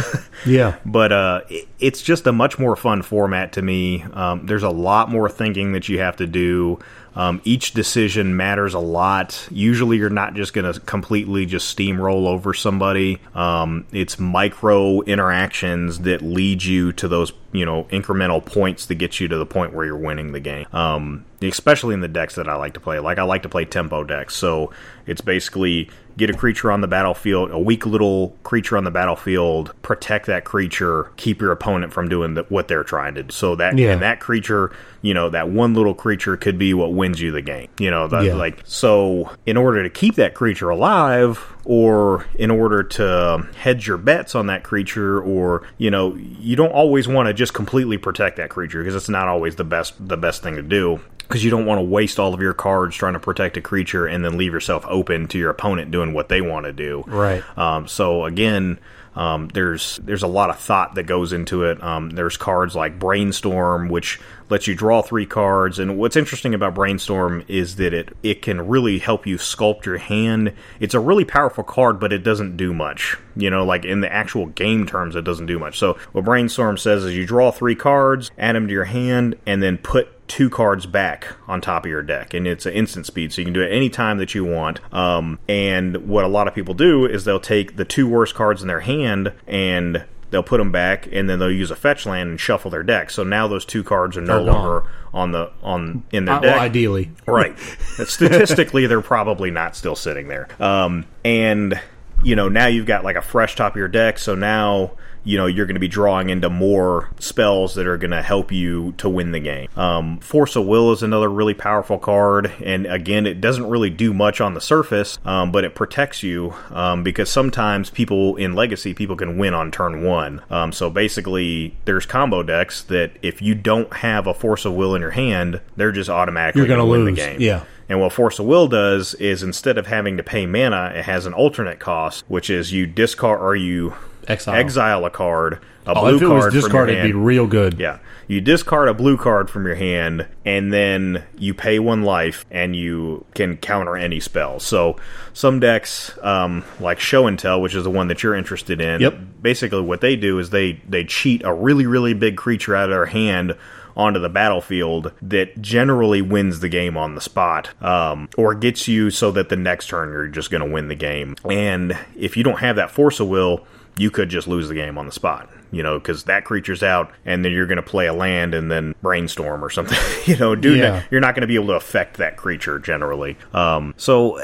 Yeah. but uh, it, it's just a much more fun format to me. Um, there's a lot more thinking that you have to do. Um, each decision matters a lot. Usually, you're not just going to completely just steamroll over somebody. Um, it's micro interactions that lead you to those, you know, incremental points that get you to the point where you're winning the game. Um, especially in the decks that I like to play. Like I like to play tempo decks, so it's basically get a creature on the battlefield, a weak little creature on the battlefield, protect that creature, keep your opponent from doing the, what they're trying to do. So that Yeah. and that creature, you know, that one little creature could be what wins you the game. You know, the, Yeah. like so in order to keep that creature alive or in order to hedge your bets on that creature or you know you don't always want to just completely protect that creature because it's not always the best the best thing to do because you don't want to waste all of your cards trying to protect a creature and then leave yourself open to your opponent doing what they want to do Right. um, so again, um, there's there's a lot of thought that goes into it. Um, there's cards like Brainstorm, which lets you draw three cards. And what's interesting about Brainstorm is that it it can really help you sculpt your hand. It's a really powerful card, but it doesn't do much. You know, like in the actual game terms, it doesn't do much. So what Brainstorm says is you draw three cards, add them to your hand, and then put two cards back on top of your deck and it's an instant speed so you can do it any time that you want um, and what a lot of people do is they'll take the two worst cards in their hand and they'll put them back and then they'll use a fetch land and shuffle their deck so now those two cards are no gone. longer on the on in their Uh, deck well, ideally. Right. [LAUGHS] Statistically, they're probably not still sitting there. Um, and you know, now you've got like a fresh top of your deck, so now you know you're going to be drawing into more spells that are going to help you to win the game. Um, Force of Will is another really powerful card, and again, it doesn't really do much on the surface, um, but it protects you um, because sometimes people in Legacy people can win on turn one. Um, so basically, there's combo decks that if you don't have a Force of Will in your hand, they're just automatically You're gonna gonna win lose, the game. yeah. And what Force of Will does is instead of having to pay mana, it has an alternate cost, which is you discard or you Exile. exile a card, a Oh, blue if it card was from your discarded, it'd be real good. Yeah. You discard a blue card from your hand, and then you pay one life, and you can counter any spell. So, some decks, um, like Show and Tell, which is the one that you're interested in, Yep. basically what they do is they, they cheat a really, really big creature out of their hand onto the battlefield that generally wins the game on the spot um, or gets you so that the next turn you're just going to win the game. And if you don't have that force of will, you could just lose the game on the spot. You know, because that creature's out, and then you're going to play a land and then brainstorm or something. [LAUGHS] you know, dude, Yeah. you're not going to be able to affect that creature generally. Um, so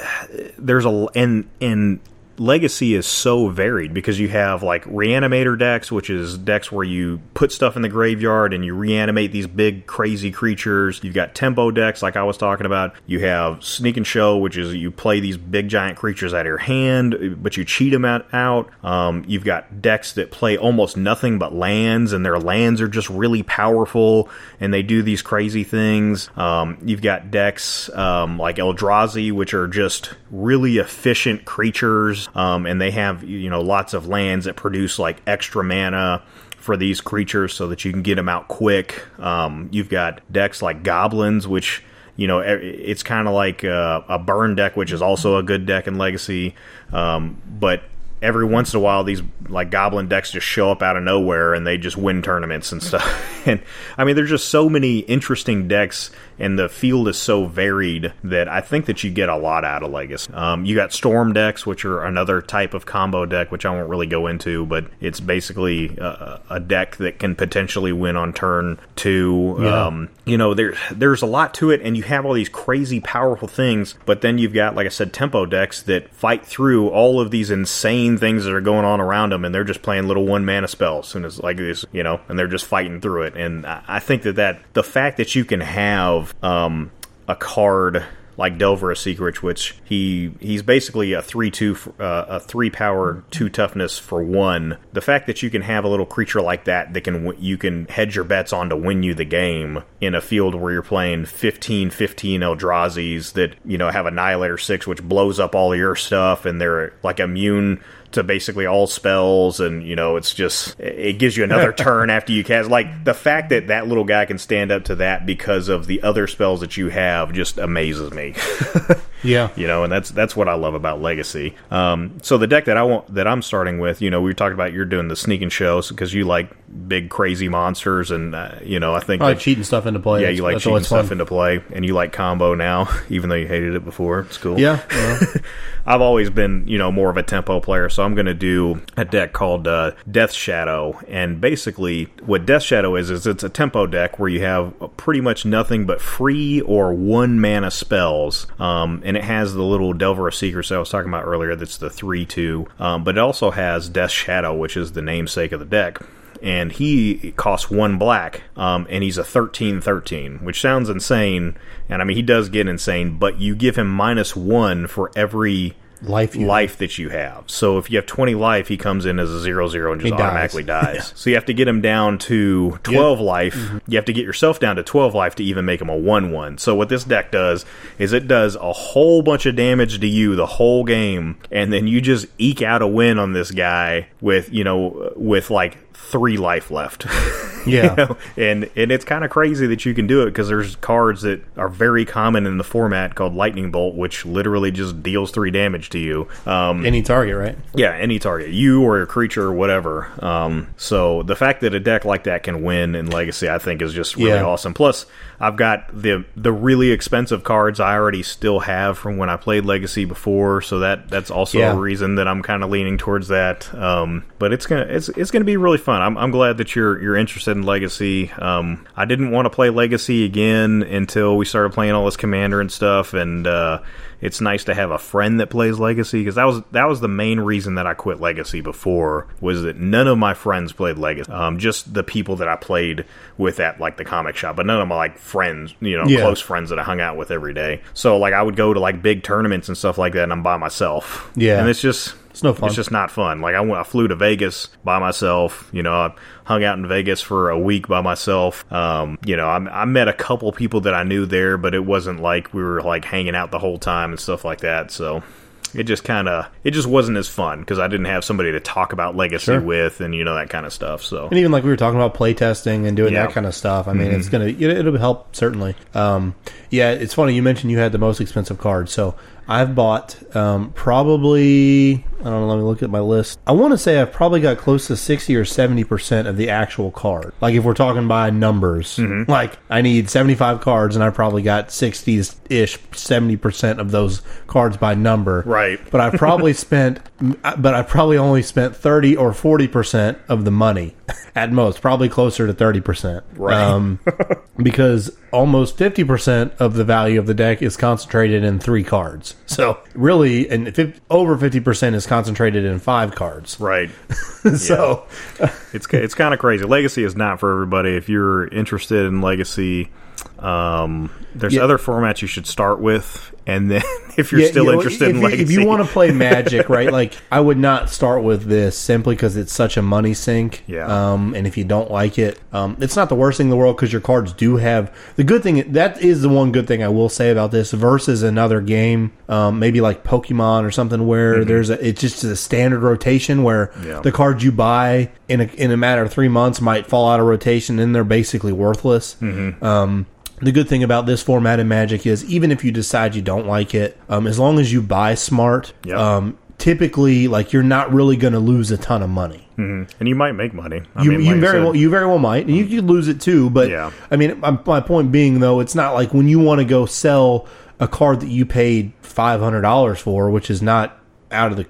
there's a and and legacy is so varied because you have like reanimator decks which is decks where you put stuff in the graveyard and you reanimate these big crazy creatures. You've got tempo decks like i was talking about. You have sneak and show which is you play these big giant creatures out of your hand but you cheat them out, out. Um, you've got decks that play almost nothing but lands and their lands are just really powerful and they do these crazy things. Um, you've got decks um, like eldrazi which are just really efficient creatures um, and they have you know lots of lands that produce like extra mana for these creatures so that you can get them out quick. Um, you've got decks like goblins, which you know it's kind of like uh, a burn deck, which is also a good deck in Legacy, um, but every once in a while these like goblin decks just show up out of nowhere and they just win tournaments and stuff. [LAUGHS] And i mean there's just so many interesting decks and the field is so varied that i think that you get a lot out of legacy. Um, you got storm decks which are another type of combo deck which i won't really go into but it's basically a, a deck that can potentially win on turn two. Yeah. um, you know there there's a lot to it and you have all these crazy powerful things but then you've got like i said tempo decks that fight through all of these insane things that are going on around them and they're just playing little one mana spells and it's like this you know and they're just fighting through it and i, think that that the fact that you can have um, a card like Delver a Secret, which he he's basically a three two uh, a three power two toughness for one. The fact that you can have a little creature like that that can you can hedge your bets on to win you the game in a field where you're playing 15 15 Eldrazi's that you know have Annihilator six which blows up all your stuff and they're like immune to basically all spells and you know it's just it gives you another [LAUGHS] turn after you cast like the fact that that little guy can stand up to that because of the other spells that you have just amazes me [LAUGHS] Yeah. you know and that's that's what i love about legacy um, so the deck that i want that i'm starting with you know we talked about you're doing the sneaking shows because you like big crazy monsters and uh, you know i think I like that- cheating stuff into play. yeah That's- you like cheating stuff fun. into play and you like combo now [LAUGHS] even though you hated it before it's cool [LAUGHS] Yeah. I've always been, you know, more of a tempo player, so I'm going to do a deck called uh, Death Shadow. And basically, what Death Shadow is is it's a tempo deck where you have pretty much nothing but free or one mana spells, um, and it has the little Delver of Secrets I was talking about earlier. That's the three two, um, but it also has Death Shadow, which is the namesake of the deck and he costs one black, um, and he's a 13 13, which sounds insane. And I mean, he does get insane, but you give him minus one for every life. Life that you have. So if you have 20 life, he comes in as a 0 0 and just dies. automatically [LAUGHS] dies. So you have to get him down to 12 life. Mm-hmm. You have to get yourself down to 12 life to even make him a 1 1. So what this deck does is it does a whole bunch of damage to you the whole game, and then you just eke out a win on this guy with, you know, with like three life left. [LAUGHS] Yeah. You know? And and it's kind of crazy that you can do it because there's cards that are very common in the format called Lightning Bolt, which literally just deals three damage to you. Um, Any target, right? yeah, any target, you or a creature or whatever. Um, so the fact that a deck like that can win in Legacy, I think, is just really Yeah. awesome. Plus, I've got the the really expensive cards I already still have from when I played Legacy before, so that that's also Yeah. a reason that I'm kind of leaning towards that. Um, but it's gonna it's it's gonna be really fun. I'm, I'm glad that you're you're interested in Legacy. Um, I didn't want to play Legacy again until we started playing all this Commander and stuff, and uh, it's nice to have a friend that plays Legacy because that was that was the main reason that I quit Legacy before was that none of my friends played Legacy. Um, just the people that I played with at like the comic shop, but none of my like friends, you know, Yeah. close friends that I hung out with every day. So like I would go to like big tournaments and stuff like that, and I'm by myself. Yeah. and it's just It's no fun. It's just not fun. Like I went, I flew to Vegas by myself. You know, I hung out in Vegas for a week by myself. Um, you know, I, I met a couple people that I knew there, but it wasn't like we were like hanging out the whole time and stuff like that. So it just kind of it just wasn't as fun because I didn't have somebody to talk about legacy Sure. with and you know that kind of stuff. So And even like we were talking about playtesting and doing Yeah. that kind of stuff. I mean, it's gonna it, it'll help certainly. Um, yeah, it's funny you mentioned you had the most expensive card. So I've bought um, probably I don't know. Let me look at my list. I want to say I've probably got close to sixty or seventy percent of the actual card. Like if we're talking by numbers, like I need seventy five cards, and I probably got sixty ish, seventy percent of those cards by number. Right. [LAUGHS] But I've probably spent, but I probably only spent thirty or forty percent of the money [LAUGHS] at most. Probably closer to thirty percent. Right. Um, [LAUGHS] because almost fifty percent of the value of the deck is concentrated in three cards. So really, and over fifty percent is concentrated in five cards. right. [LAUGHS] so it's it's kind of crazy. Legacy is not for everybody. If you're interested in Legacy, um, there's Yeah. other formats you should start with, and then [LAUGHS] if you're Yeah, still you know, interested if, in Legacy, If you want to play Magic, [LAUGHS] right? Like I would not start with this simply because it's such a money sink. Yeah. Um, and if you don't like it, um, it's not the worst thing in the world because your cards do have the good thing. That is the one good thing I will say about this versus another game, um, maybe like Pokemon or something where there's a it's just a standard rotation where Mm-hmm. Yeah. the cards you buy in a in a matter of three months might fall out of rotation and they're basically worthless. Mm-hmm. Um, the good thing about this format in Magic is even if you decide you don't like it, um, as long as you buy smart, Yep. um, typically like you're not really going to lose a ton of money. and you might make money. I You, mean, you like very said, well you very well might, and you could lose it too. But Yeah. I mean, my, my point being though, it's not like when you want to go sell a card that you paid five hundred dollars for, which is not out of the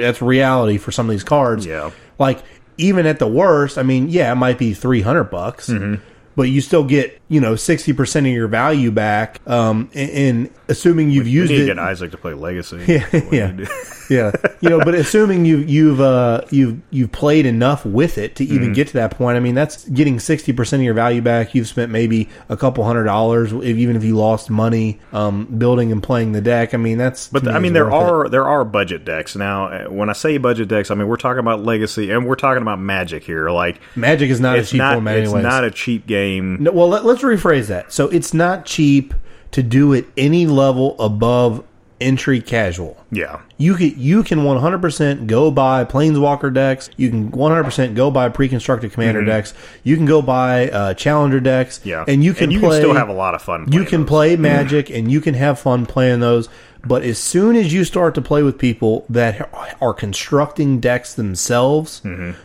that's reality for some of these cards. Yeah. like even at the worst, I mean, yeah, it might be three hundred bucks. Mm-hmm. But you still get, you know, sixty percent of your value back, um, and, and assuming you've We used need to it. get Isaac to play Legacy. [LAUGHS] Yeah, yeah. you [LAUGHS] yeah, you know, but assuming you you've uh, you've you've played enough with it to Mm-hmm. even get to that point. I mean, that's getting sixty percent of your value back. You've spent maybe a couple hundred dollars, if, even if you lost money um, building and playing the deck. I mean, that's. But me I mean, there worth it. are there are budget decks now. uh, When I say budget decks, I mean we're talking about Legacy and we're talking about Magic here. Like Magic is not a cheap not it's anyways. not a cheap game. No, well, let, let's rephrase that. So it's not cheap to do it any level above entry casual. Yeah, You can you can 100% go buy planeswalker decks. You can 100% go buy pre-constructed commander decks. You can go buy uh, challenger decks. Mm-hmm. yeah, and you can you play. can still have a lot of fun. you can those. play Magic and you can have fun playing those. But as soon as you start to play with people that are constructing decks themselves,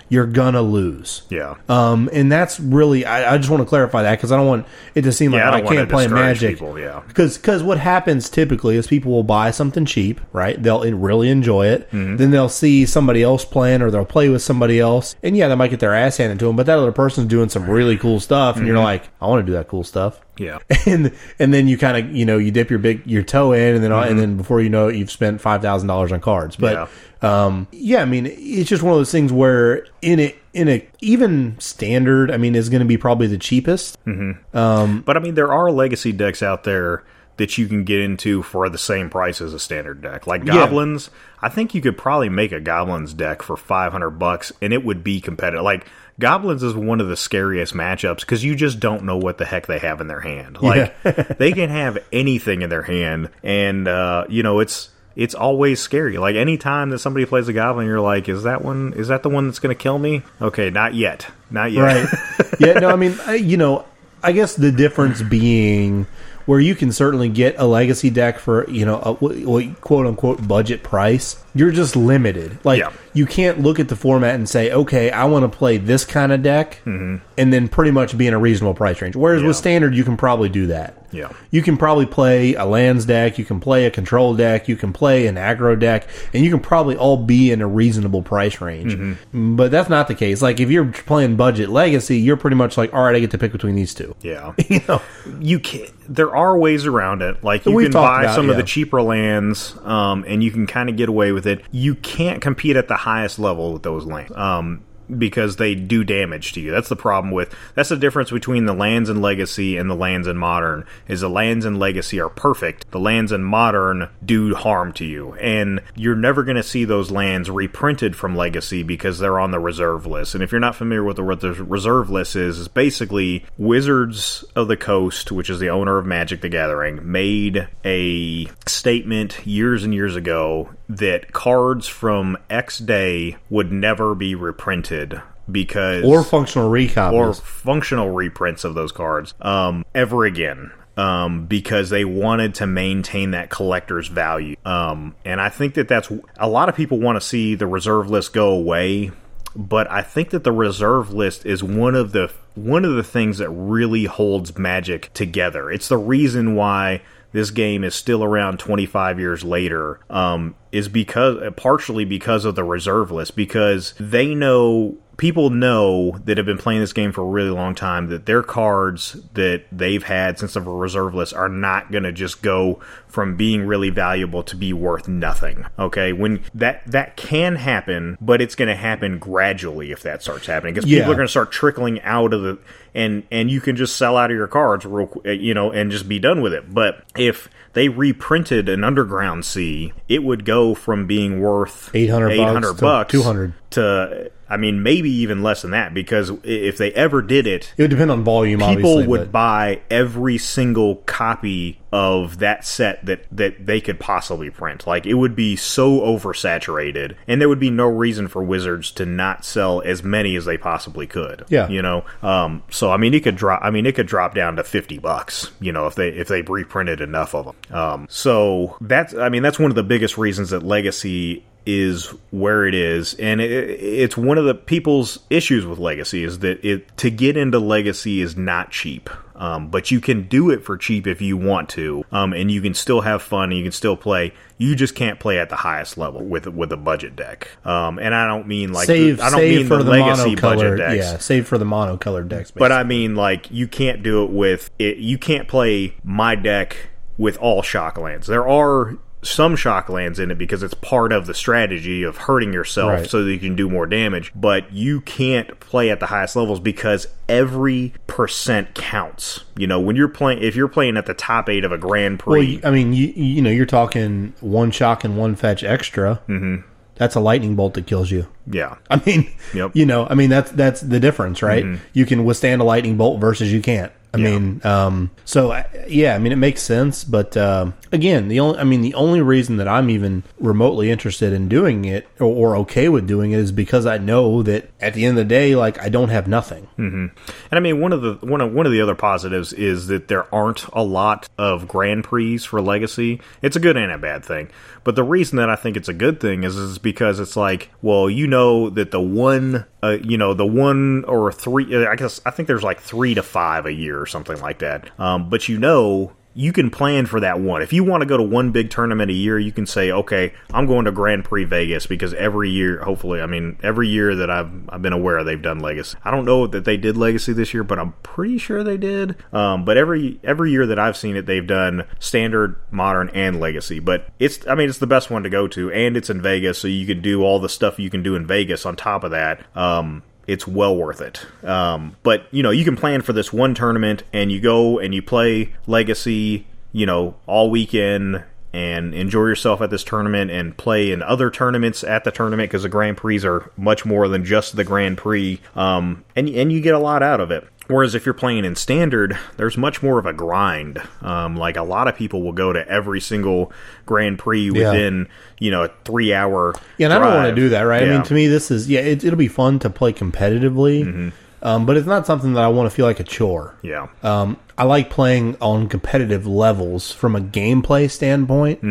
you're gonna lose. Mm-hmm. Yeah, Um, and that's really I, I just want to clarify that because I don't want it to seem like Yeah, I I, can't play Magic. people, yeah. because because what happens typically is people will buy something cheap, right? They'll really enjoy it. Mm-hmm. Then they'll see somebody else playing, or they'll play with somebody else, and yeah, they might get their ass handed to them. But that other person's doing some really cool stuff, and you're Mm-hmm. like, I want to do that cool stuff. yeah. [LAUGHS] And and then you kind of you know you dip your big your toe in, and then Mm-hmm. and then before you know it, you've spent five thousand dollars on cards. But um, yeah, I mean, it's just one of those things where in it in a even standard, I mean, is going to be probably the cheapest. But I mean, there are legacy decks out there that you can get into for the same price as a standard deck. Like goblins, I think you could probably make a goblins deck for 500 bucks and it would be competitive. Like goblins is one of the scariest matchups cuz you just don't know what the heck they have in their hand. Like [LAUGHS] they can have anything in their hand and uh, you know, it's it's always scary. Like anytime that somebody plays a goblin, you're like, "Is that one? Is that the one that's going to kill me?" Okay, not yet, not yet. right [LAUGHS] yeah no i mean I, you know i guess the difference being where you can certainly get a legacy deck for you know a quote unquote budget price you're just limited. Like Yeah. you can't look at the format and say okay i want to play this kind of deck mm-hmm. And then pretty much be in a reasonable price range whereas Yeah. with standard you can probably do that Yeah. you can probably play a lands deck, you can play a control deck, you can play an aggro deck, and you can probably all be in a reasonable price range. Mm-hmm. But that's not the case. Like if you're playing budget legacy, you're pretty much like, all right, I get to pick between these two. Yeah. [LAUGHS] You know, you can there are ways around it like you can buy about, some of the cheaper lands um, and you can kind of get away with it you can't compete at the highest level with those lands um, because they do damage to you. That's the problem with that's the difference between the lands in Legacy and the lands in Modern. Is the lands in Legacy are perfect. The lands in Modern do harm to you, and you're never going to see those lands reprinted from Legacy because they're on the reserve list. And if you're not familiar with what the reserve list is, is basically Wizards of the Coast, which is the owner of Magic the Gathering, made a statement years and years ago that cards from X day would never be reprinted because or functional recopies or functional reprints of those cards um, ever again um, because they wanted to maintain that collector's value. Um, and I think that that's a lot of people want to see the reserve list go away, but I think that the reserve list is one of the one of the things that really holds Magic together. It's the reason why this game is still around 25 years later um, is because partially because of the reserve list because they know people know that have been playing this game for a really long time that their cards that they've had since the reserve list are not going to just go from being really valuable to be worth nothing. Okay, when that that can happen, but it's going to happen gradually if that starts happening because Yeah. people are going to start trickling out of the and and you can just sell out of your cards real you know and just be done with it. But if they reprinted an Underground Sea, it would go from being worth 800 bucks 800 to bucks 200. to I mean maybe even less than that because if they ever did it it would depend on volume people would but- buy every single copy of that set that that they could possibly print. Like it would be so oversaturated and there would be no reason for wizards to not sell as many as they possibly could Yeah. you know? Um so i mean it could drop i mean it could drop down to 50 bucks you know if they if they reprinted enough of them um so that's i mean that's one of the biggest reasons that legacy is where it is and it, it's one of the people's issues with legacy is that it to get into legacy is not cheap um, but you can do it for cheap if you want to um, and you can still have fun and you can still play you just can't play at the highest level with with a budget deck um, and i don't mean like save i don't mean for the, the, legacy budget decks yeah save for the monocolored decks but I mean, like, you can't do it with it. You can't play my deck with all shock lands. There are some shock lands in it because it's part of the strategy of hurting yourself Right. so that you can do more damage. But you can't play at the highest levels because every percent counts. You know, when you're playing, if you're playing at the top eight of a Grand Prix, well i mean you you know you're talking one shock and one fetch extra mm-hmm. that's a lightning bolt that kills you yeah, I mean, Yep. you know, I mean that's that's the difference, right? You can withstand a lightning bolt versus you can't. I Yeah. mean, um, so I- yeah, I mean it makes sense, but um, again, the only I mean the only reason that I'm even remotely interested in doing it or, or okay with doing it is because I know that at the end of the day, like I don't have nothing. And I mean, one of the one of one of the other positives is that there aren't a lot of Grand Prix for Legacy. It's a good and a bad thing. But the reason that I think it's a good thing is is because it's like, well, you know that the one, uh, you know, the one or three. uh, I guess I think there's like three to five a year or something like that. Um, but you know you can plan for that one. If you want to go to one big tournament a year, you can say, okay, I'm going to Grand Prix Vegas because every year, hopefully, I mean, every year that I've I've been aware they've done Legacy. I don't know that they did Legacy this year, but I'm pretty sure they did. Um, but every every year that I've seen it, they've done Standard, Modern, and Legacy. But it's I mean, it's the best one to go to, and it's in Vegas, so you can do all the stuff you can do in Vegas on top of that. Um, it's well worth it. Um, but you know, you can plan for this one tournament, and you go and you play Legacy, you know, all weekend. And enjoy yourself at this tournament and play in other tournaments at the tournament because the Grand Prix are much more than just the Grand Prix. Um, and, and you get a lot out of it. Whereas if you're playing in standard, there's much more of a grind. Um, like a lot of people will go to every single Grand Prix Yeah. within, you know, a three hour. Yeah, and I don't want to do that, right? I mean, to me, this is yeah, it, it'll be fun to play competitively, um, but it's not something that I want to feel like a chore. yeah. Um, I like playing on competitive levels from a gameplay standpoint,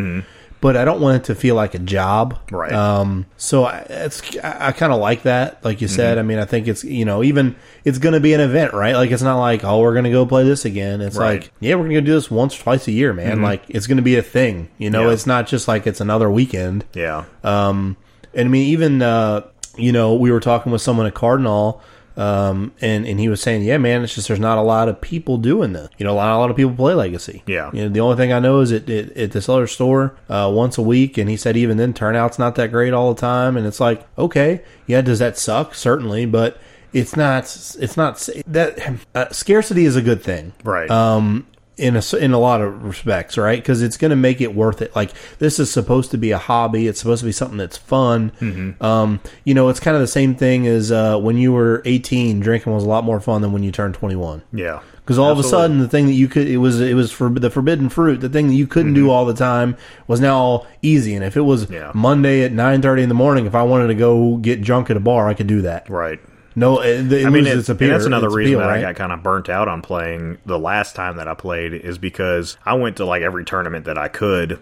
but I don't want it to feel like a job. Right. Um, so I, it's I, I kind of like that, like you said. I mean, I think it's you know even it's going to be an event, right? Like it's not like oh we're going to go play this again. It's Right. like yeah we're going to do this once twice a year, man. Like it's going to be a thing. You know, Yeah. it's not just like it's another weekend. yeah. Um, and I mean, even uh, you know, we were talking with someone at Cardinal Um, and, and he was saying, yeah, man, it's just there's not a lot of people doing this. You know, not a lot of people play Legacy. Yeah. You know, the only thing I know is at, at, at this other store uh, once a week, and he said even then turnout's not that great all the time. And it's like, okay, yeah, does that suck? Certainly, but it's not. It's not that uh, scarcity is a good thing, Right. Um, in a in a lot of respects, right? Because it's going to make it worth it. Like this is supposed to be a hobby. It's supposed to be something that's fun. Um, you know, it's kind of the same thing as uh, when you were 18. Drinking was a lot more fun than when you turned 21 yeah. because all of a sudden the thing that you could it was it was for the forbidden fruit the thing that you couldn't do all the time was now all easy and if it was Mm-hmm. Yeah. monday at 9.30 in the morning if i wanted to go get drunk at a bar i could do that Right. No it, it I mean, it- appeal that's another reason appeal, that right? I got kind of burnt out on playing the last time that I played is because I went to like every tournament that I could,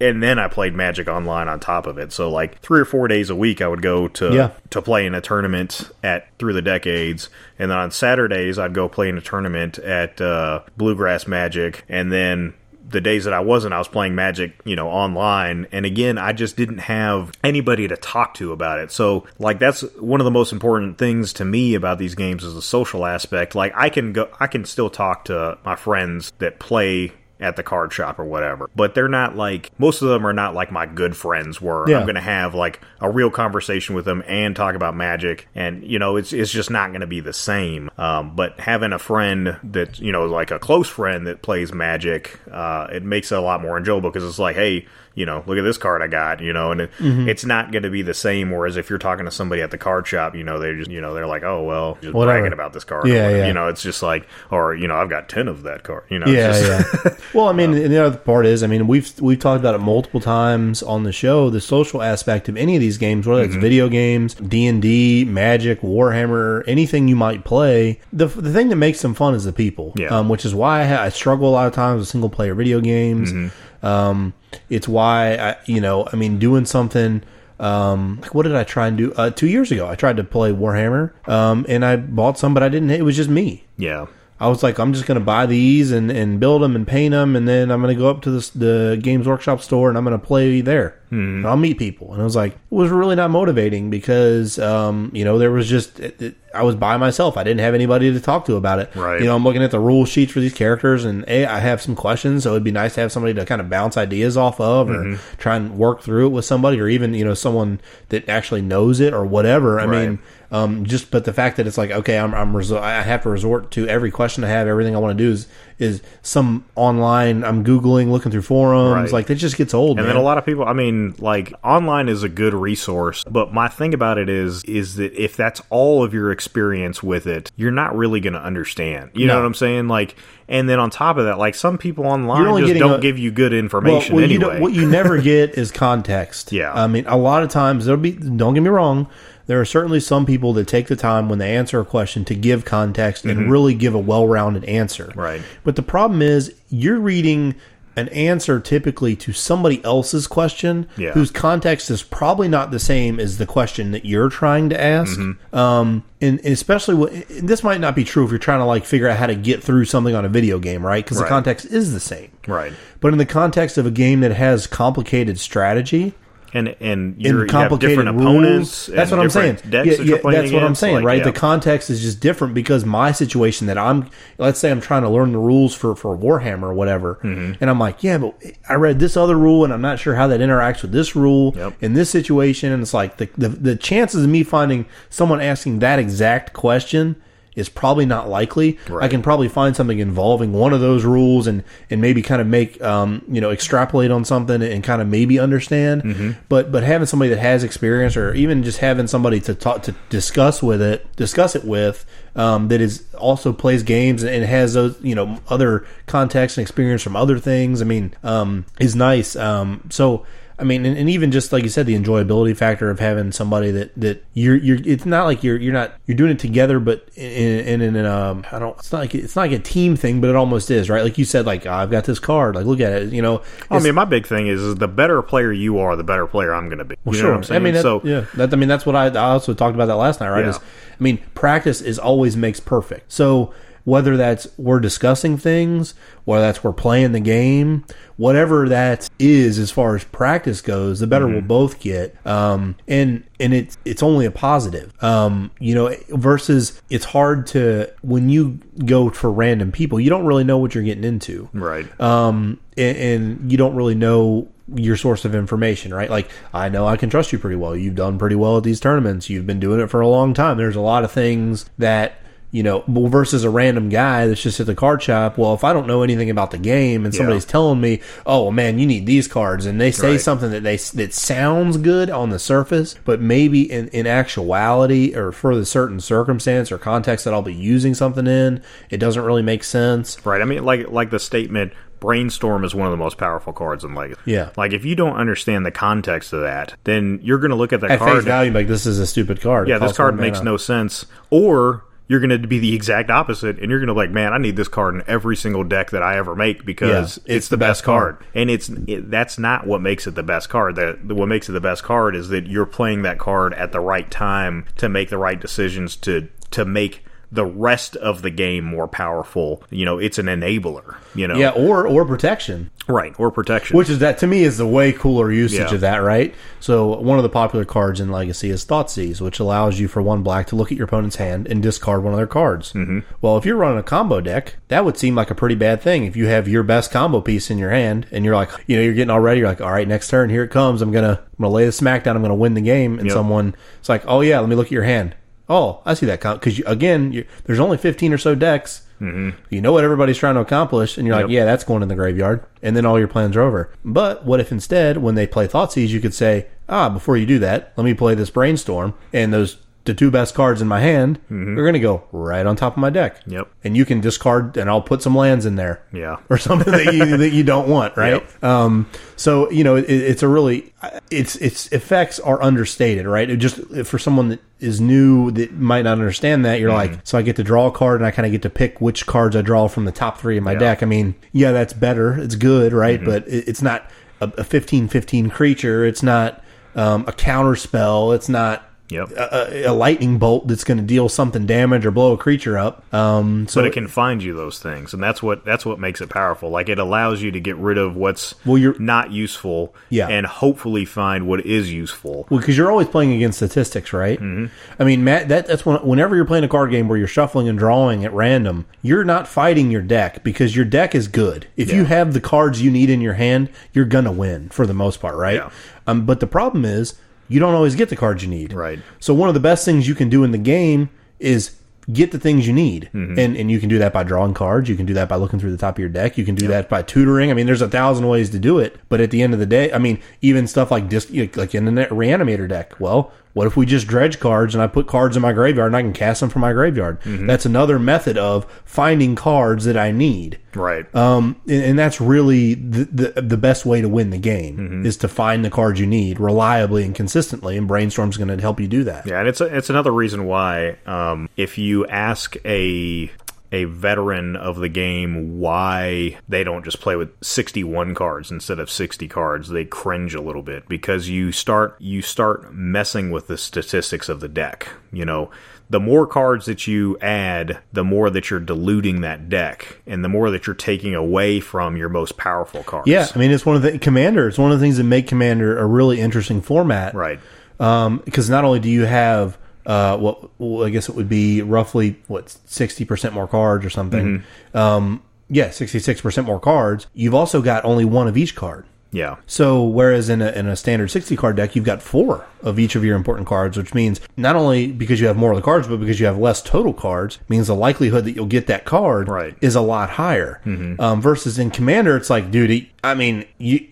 and then I played Magic Online on top of it. So like three or four days a week, I would go to Yeah. to play in a tournament at through the decades, and then on Saturdays I'd go play in a tournament at uh, Bluegrass Magic, and then the days that I wasn't, I was playing Magic, you know, online. And again, I just didn't have anybody to talk to about it. So, like, that's one of the most important things to me about these games is the social aspect. Like, I can go, I can still talk to my friends that play at the card shop or whatever, but they're not like most of them are not like my good friends were. Yeah. I'm going to have like a real conversation with them and talk about magic, and you know, it's it's just not going to be the same. Um, but having a friend that you know, like a close friend that plays magic, uh, it makes it a lot more enjoyable because it's like, hey, you know, look at this card I got, you know, and it, Mm-hmm. it's not going to be the same. Whereas if you're talking to somebody at the card shop, you know, they just, you know, they're like, oh well, just Whatever. bragging about this card, Yeah, yeah. you know, it's just like, or you know, I've got ten of that card, you know, yeah, just, yeah. [LAUGHS] Well, I mean, and the other part is, I mean, we've we've talked about it multiple times on the show. The social aspect of any of these games, whether it's Mm-hmm. video games, D and D, Magic, Warhammer, anything you might play, the the thing that makes them fun is the people. Yeah. Um, which is why I, ha- I struggle a lot of times with single player video games. Mm-hmm. Um, it's why I, you know, I mean, doing something. Um, like what did I try and do? Uh, two years ago, I tried to play Warhammer, um, and I bought some, but I didn't. It was just me. yeah, I was like, I'm just going to buy these and, and build them and paint them, and then I'm going to go up to this, the Games Workshop store and I'm going to play there. Hmm. And I'll meet people. And I was like, it was really not motivating because, um, you know, there was just, it, it, I was by myself. I didn't have anybody to talk to about it. Right. You know, I'm looking at the rule sheets for these characters, and A, I have some questions, so it'd be nice to have somebody to kind of bounce ideas off of or Mm-hmm. try and work through it with somebody, or even, you know, someone that actually knows it or whatever. I Right. mean, um, just but the fact that it's like okay, I'm, I'm resor- I have to resort to every question I have, everything I want to do is is some online. I'm googling, looking through forums, Right. like that just gets old. And man. then a lot of people, I mean, like online is a good resource, but my thing about it is, is that if that's all of your experience with it, you're not really going to understand. You know what I'm saying? Like, and then on top of that, like some people online just don't a- give you good information well, you anyway. don't- what you never [LAUGHS] get is context. Yeah. I mean, a lot of times there'll be. Don't get me wrong. There are certainly some people that take the time when they answer a question to give context and really give a well-rounded answer. Mm-hmm. Right. But the problem is you're reading an answer typically to somebody else's question Yeah. whose context is probably not the same as the question that you're trying to ask. Mm-hmm. Um, and, and especially what, and this might not be true if you're trying to like figure out how to get through something on a video game, right? Because the context is the same. right. But in the context of a game that has complicated strategy And and you're, and you have different rules, opponents. that's what I'm saying. Yeah, that yeah, that's what I'm saying, like, right? yeah. The context is just different because my situation that I'm, let's say I'm trying to learn the rules for for Warhammer or whatever, Mm-hmm. and I'm like, yeah, but I read this other rule and I'm not sure how that interacts with this rule Yep. in this situation, and it's like the, the the chances of me finding someone asking that exact question is probably not likely. I can probably find something involving one of those rules and and maybe kind of make um, you know extrapolate on something and kind of maybe understand. Mm-hmm. But but having somebody that has experience or even just having somebody to talk to discuss with it, discuss it with. Um, that is also plays games and has those you know other context and experience from other things. I mean, um, is nice. Um, so I mean, and, and even just like you said, the enjoyability factor of having somebody that that you're you're. It's not like you're you're not you're doing it together, but in in, in um I don't. It's not like it's not like a team thing, but it almost is, right? Like you said, like I've got this card. Like look at it, you know. I mean, my big thing is, is the better player you are, the better player I'm going to be. know sure. I'm saying? I mean, that, so yeah, that, I mean that's what I, I also talked about that last night, right? Yeah. Is I mean, practice is always makes perfect. So whether that's we're discussing things, whether that's we're playing the game, whatever that is as far as practice goes, the better we'll both get. Um, and and it's it's only a positive. Um, you know, versus it's hard to when you go for random people, you don't really know what you're getting into Right. um, and, and you don't really know your source of information, right? Like, I know I can trust you pretty well. You've done pretty well at these tournaments. You've been doing it for a long time. There's a lot of things that you know versus a random guy that's just at the card shop. Well, if I don't know anything about the game and somebody's telling me, "Oh man, you need these cards," and they say Right. something that they that sounds good on the surface, but maybe in in actuality or for the certain circumstance or context that I'll be using something in, it doesn't really make sense. Right. I mean, like like the statement, brainstorm is one of the most powerful cards in Legacy. Yeah. Like if you don't understand the context of that, then you're going to look at that At card. face value, like this is a stupid card. Yeah, this card makes no sense. Or you're going to be the exact opposite, and you're going to be like, man, I need this card in every single deck that I ever make because Yeah, it's, the best card. And it's it, that's not what makes it the best card. That what makes it the best card is that you're playing that card at the right time to make the right decisions to to make the rest of the game more powerful. You know, it's an enabler. You know, Yeah, or or protection, right, or protection. which is that to me is the way cooler usage Yeah. of that, right? So one of the popular cards in Legacy is Thoughtseize, which allows you for one black to look at your opponent's hand and discard one of their cards. Mm-hmm. Well, if you're running a combo deck, that would seem like a pretty bad thing. If you have your best combo piece in your hand and you're like, you know, you're getting all ready, you're like, all right, next turn, here it comes. I'm gonna I'm gonna lay the smack down. I'm gonna win the game. And Yep. someone, it's like, oh yeah, let me look at your hand. Oh, I see that because again, you, there's only 15 or so decks. Mm-hmm. You know what everybody's trying to accomplish, and you're like, yeah, that's going in the graveyard, and then all your plans are over. But what if instead, when they play Thoughtseize, you could say, ah, before you do that, let me play this Brainstorm, and those the two best cards in my hand are going to go right on top of my deck. Mm-hmm. Yep. And you can discard, and I'll put some lands in there Yeah. [LAUGHS] or something that you that you don't want, right? Um, so you know, it, it's a really its its effects are understated, right? It just for someone that is new that might not understand that, you're Mm-hmm. like, so I get to draw a card and I kind of get to pick which cards I draw from the top three in my Yeah. deck. I mean, yeah, that's better, it's good, right? Mm-hmm. But it, it's not a, a 15-15 creature. It's not um, a counter spell. It's not. Yep. A, a- lightning bolt that's going to deal something damage or blow a creature up. Um, so but it can find you those things, and that's what that's what makes it powerful. Like it allows you to get rid of what's Well, you're- not useful, Yeah. and hopefully find what is useful. Well, because you're always playing against statistics, right? Mm-hmm. I mean, Matt, that, that's when, whenever you're playing a card game where you're shuffling and drawing at random, you're not fighting your deck because your deck is good. If you have the cards you need in your hand, you're gonna win for the most part, right? Yeah. Um, but the problem is you don't always get the cards you need. Right. So one of the best things you can do in the game is get the things you need, Mm-hmm. and and you can do that by drawing cards. You can do that by looking through the top of your deck. You can do that by tutoring. I mean, there's a thousand ways to do it. But at the end of the day, I mean, even stuff like disc, like in the net reanimator deck. Well, what if we just dredge cards and I put cards in my graveyard and I can cast them from my graveyard? Mm-hmm. That's another method of finding cards that I need. Right. Um, and, and that's really the, the the best way to win the game Mm-hmm. is to find the cards you need reliably and consistently. And Brainstorm's going to help you do that. yeah, and it's a, it's another reason why um, if you ask a a veteran of the game why they don't just play with 61 cards instead of 60 cards. They cringe a little bit because you start you start messing with the statistics of the deck you know. The more cards that you add the more that you're diluting that deck and the more that you're taking away from your most powerful cards. Yeah, I mean it's one of the commander. It's one of the things that make commander a really interesting format, right. Um, because not only do you have uh, what well, I guess it would be roughly what sixty percent more cards or something. Um, yeah, sixty six percent more cards. You've also got only one of each card. yeah So whereas in a, in a standard 60 card deck, you've got four of each of your important cards, which means not only because you have more of the cards, but because you have less total cards, means the likelihood that you'll get that card Right. is a lot higher. Um, versus in Commander, it's like, dude, I mean, you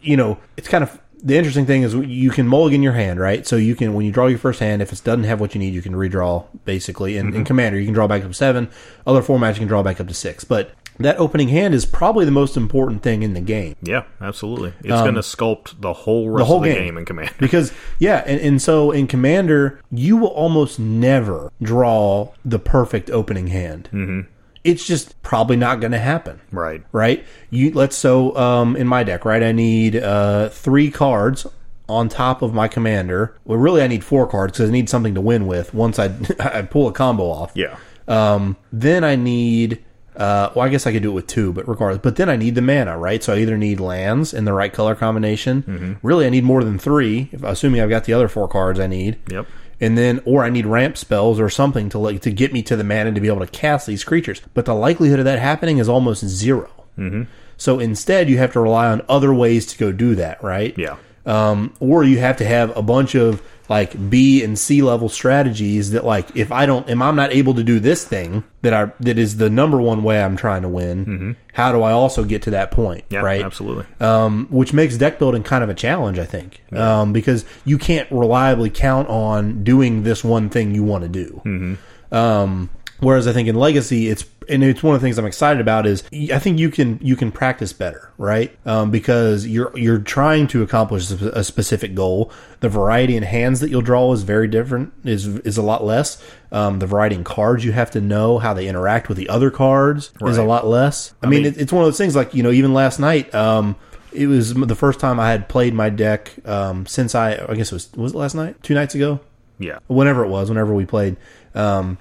you know, it's kind of the interesting thing is you can mulligan your hand, right? So you can when you draw your first hand, if it doesn't have what you need, you can redraw. Basically, in, in Commander, you can draw back up to seven. Other formats, you can draw back up to six, but that opening hand is probably the most important thing in the game. yeah absolutely it's going to sculpt the whole rest Um, whole of the game. game in Commander. [LAUGHS] because yeah and, and so in commander you will almost never draw the perfect opening hand mm-hmm. It's just probably not going to happen right right you let's so um, in my deck right i need uh, three cards on top of my commander well really i need four cards because i need something to win with once i [LAUGHS] i pull a combo off Yeah. Um, then I need. Uh, well, I guess I could do it with two, but regardless. But then I need the mana, right? So I either need lands in the right color combination. Really, I need more than three, if, assuming I've got the other four cards I need. Yep. And then, or I need ramp spells or something to like to get me to the mana to be able to cast these creatures. But the likelihood of that happening is almost 0 Mm-hmm. So instead, you have to rely on other ways to go do that, right? Yeah. um, or you have to have a bunch of like B and C level strategies that like if I don't if I'm not able to do this thing that I that is the number one way I'm trying to win, how do I also get to that point? Yeah. right. Absolutely. Um, which makes deck building kind of a challenge, I think, um, because you can't reliably count on doing this one thing you want to do. Um, whereas I think in Legacy, it's and it's one of the things I'm excited about is I think you can you can practice better, right? Um, because you're you're trying to accomplish a specific goal. The variety in hands that you'll draw is very different. is is a lot less. Um, the variety in cards you have to know how they interact with the other cards is a lot less. I, mean, mean- it, it's one of those things like you know even last night. Um, it was the first time I had played my deck um, since I I guess it was was it last night, two nights ago, Yeah. whenever it was, whenever we played. Um,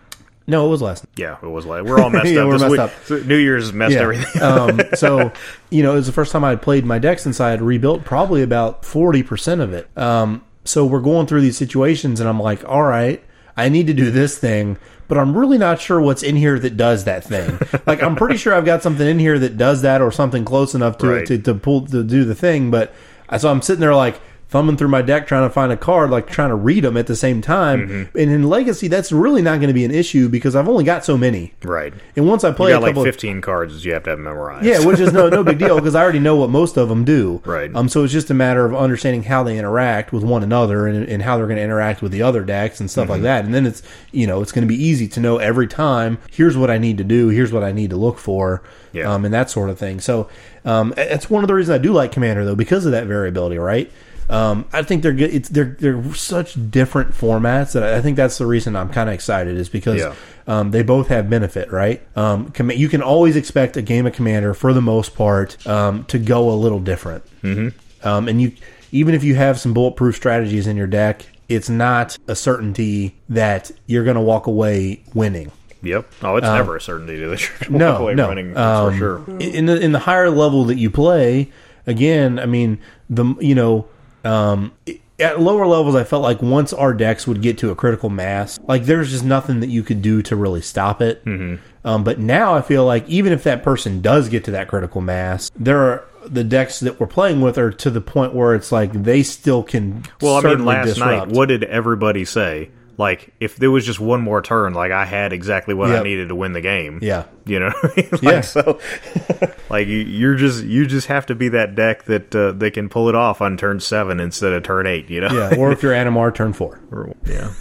no, it was last. night. Yeah. It was last. we're all [LAUGHS] messed Yeah, up. we're this messed week. up. So New Year's messed everything. um, [LAUGHS] so, you know, it was the first time I had played my deck since I had rebuilt probably about 40% of it. Um, so we're going through these situations and I'm like, all right, I need to do this thing, but I'm really not sure what's in here that does that thing. [LAUGHS] like, I'm pretty sure I've got something in here that does that or something close enough to Right. to, to pull to do the thing. But so I'm sitting there like, thumbing through my deck trying to find a card, like trying to read them at the same time. Mm-hmm. And in Legacy, that's really not going to be an issue because I've only got so many. right. And once I You play a got like couple, of- 15 cards you have to have memorized. yeah, which is no no big [LAUGHS] deal because I already know what most of them do. Right. Um. So it's just a matter of understanding how they interact with one another and, and how they're going to interact with the other decks and stuff like Mm-hmm. that. And then it's you know it's going to be easy to know every time. Here's what I need to do. Here's what I need to look for. Yeah. Um. And that sort of thing. So, um, it's one of the reasons I do like Commander though because of that variability. Right. Um, I think they're good. It's they're they're such different formats that I think that's the reason I'm kind of excited is because Yeah. um, they both have benefit, right? Um, com- you can always expect a game of Commander, for the most part, um, to go a little different. Mm-hmm. Um, and you, even if you have some bulletproof strategies in your deck, it's not a certainty that you're going to walk away winning. Yep. Oh, it's never a certainty to the walk Um, No, away no, um, for sure. In the in the higher level that you play, again, I mean the you know um, at lower levels, I felt like once our decks would get to a critical mass, like there's just nothing that you could do to really stop it. Mm-hmm. Um, but now I feel like even if that person does get to that critical mass, there are the decks that we're playing with are to the point where it's like they still can. Well, I mean, last disrupt. night, what did everybody say? Like, if there was just one more turn, like I had exactly what I needed to win the game. Yeah. you know, [LAUGHS] I mean? like, Yeah. So, [LAUGHS] like you, you're just you just have to be that deck that uh, they can pull it off on turn seven instead of turn eight. You know, yeah, or if you're Animar, turn four. [LAUGHS] Or- yeah.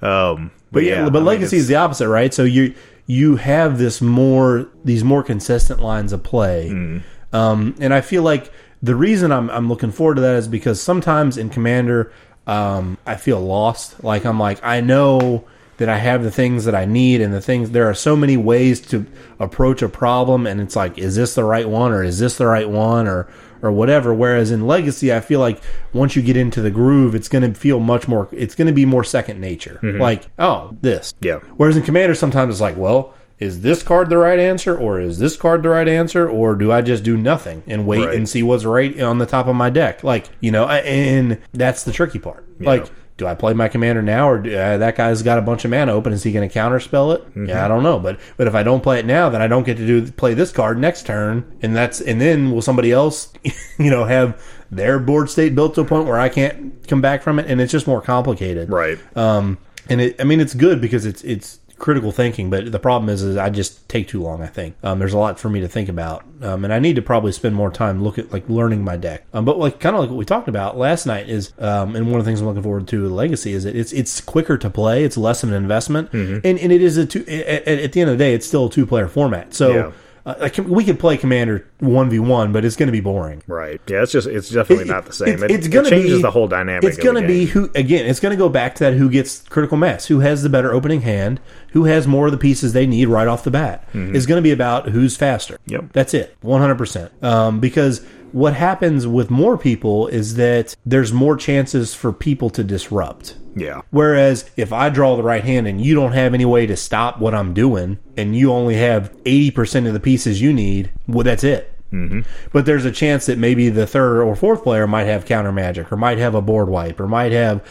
um, But yeah, but I mean, legacy is the opposite, right? So you you have this more these more consistent lines of play, Mm-hmm. um, and I feel like the reason I'm I'm looking forward to that is because sometimes in Commander, um, I feel lost. Like I'm like I know that I have the things that I need, and the things there are so many ways to approach a problem, and it's like, is this the right one, or is this the right one, or or whatever. Whereas in Legacy, I feel like once you get into the groove, it's going to feel much more. It's going to be more second nature. Like, oh, this. Yeah. Whereas in Commander, sometimes it's like, well, is this card the right answer, or is this card the right answer, or do I just do nothing and wait Right. and see what's right on the top of my deck? Like, you know, and that's the tricky part. Like. Do I play my commander now, or do, uh, that guy's got a bunch of mana open? Is he going to counterspell it? Mm-hmm. Yeah, I don't know. But but if I don't play it now, then I don't get to do play this card next turn, and that's and then will somebody else, [LAUGHS] you know, have their board state built to a point where I can't come back from it, and it's just more complicated, right. um, and it, I mean, it's good because it's it's critical thinking, but the problem is, is I just take too long. I think um, there's a lot for me to think about, um, and I need to probably spend more time look at like learning my deck. Um, but like kind of like what we talked about last night is, um, and one of the things I'm looking forward to with Legacy is that it's it's quicker to play. It's less of an investment, and and it is a two. At, at the end of the day, it's still a two player format. So. Yeah. Uh, like we could play Commander one v one, but it's going to be boring. Right. Yeah, it's just it's definitely not the same. It, It, it's it going to changes be the whole dynamic. It's going to be who again. It's going to go back to that who gets critical mass, who has the better opening hand, who has more of the pieces they need right off the bat. It's going to be about who's faster. Mm-hmm. Yep. that's it, one hundred percent. Um, because what happens with more people is that there's more chances for people to disrupt. Yeah. Whereas if I draw the right hand and you don't have any way to stop what I'm doing, and you only have 80% of the pieces you need, well, that's it. Mm-hmm. But there's a chance that maybe the third or fourth player might have counter magic, or might have a board wipe, or might have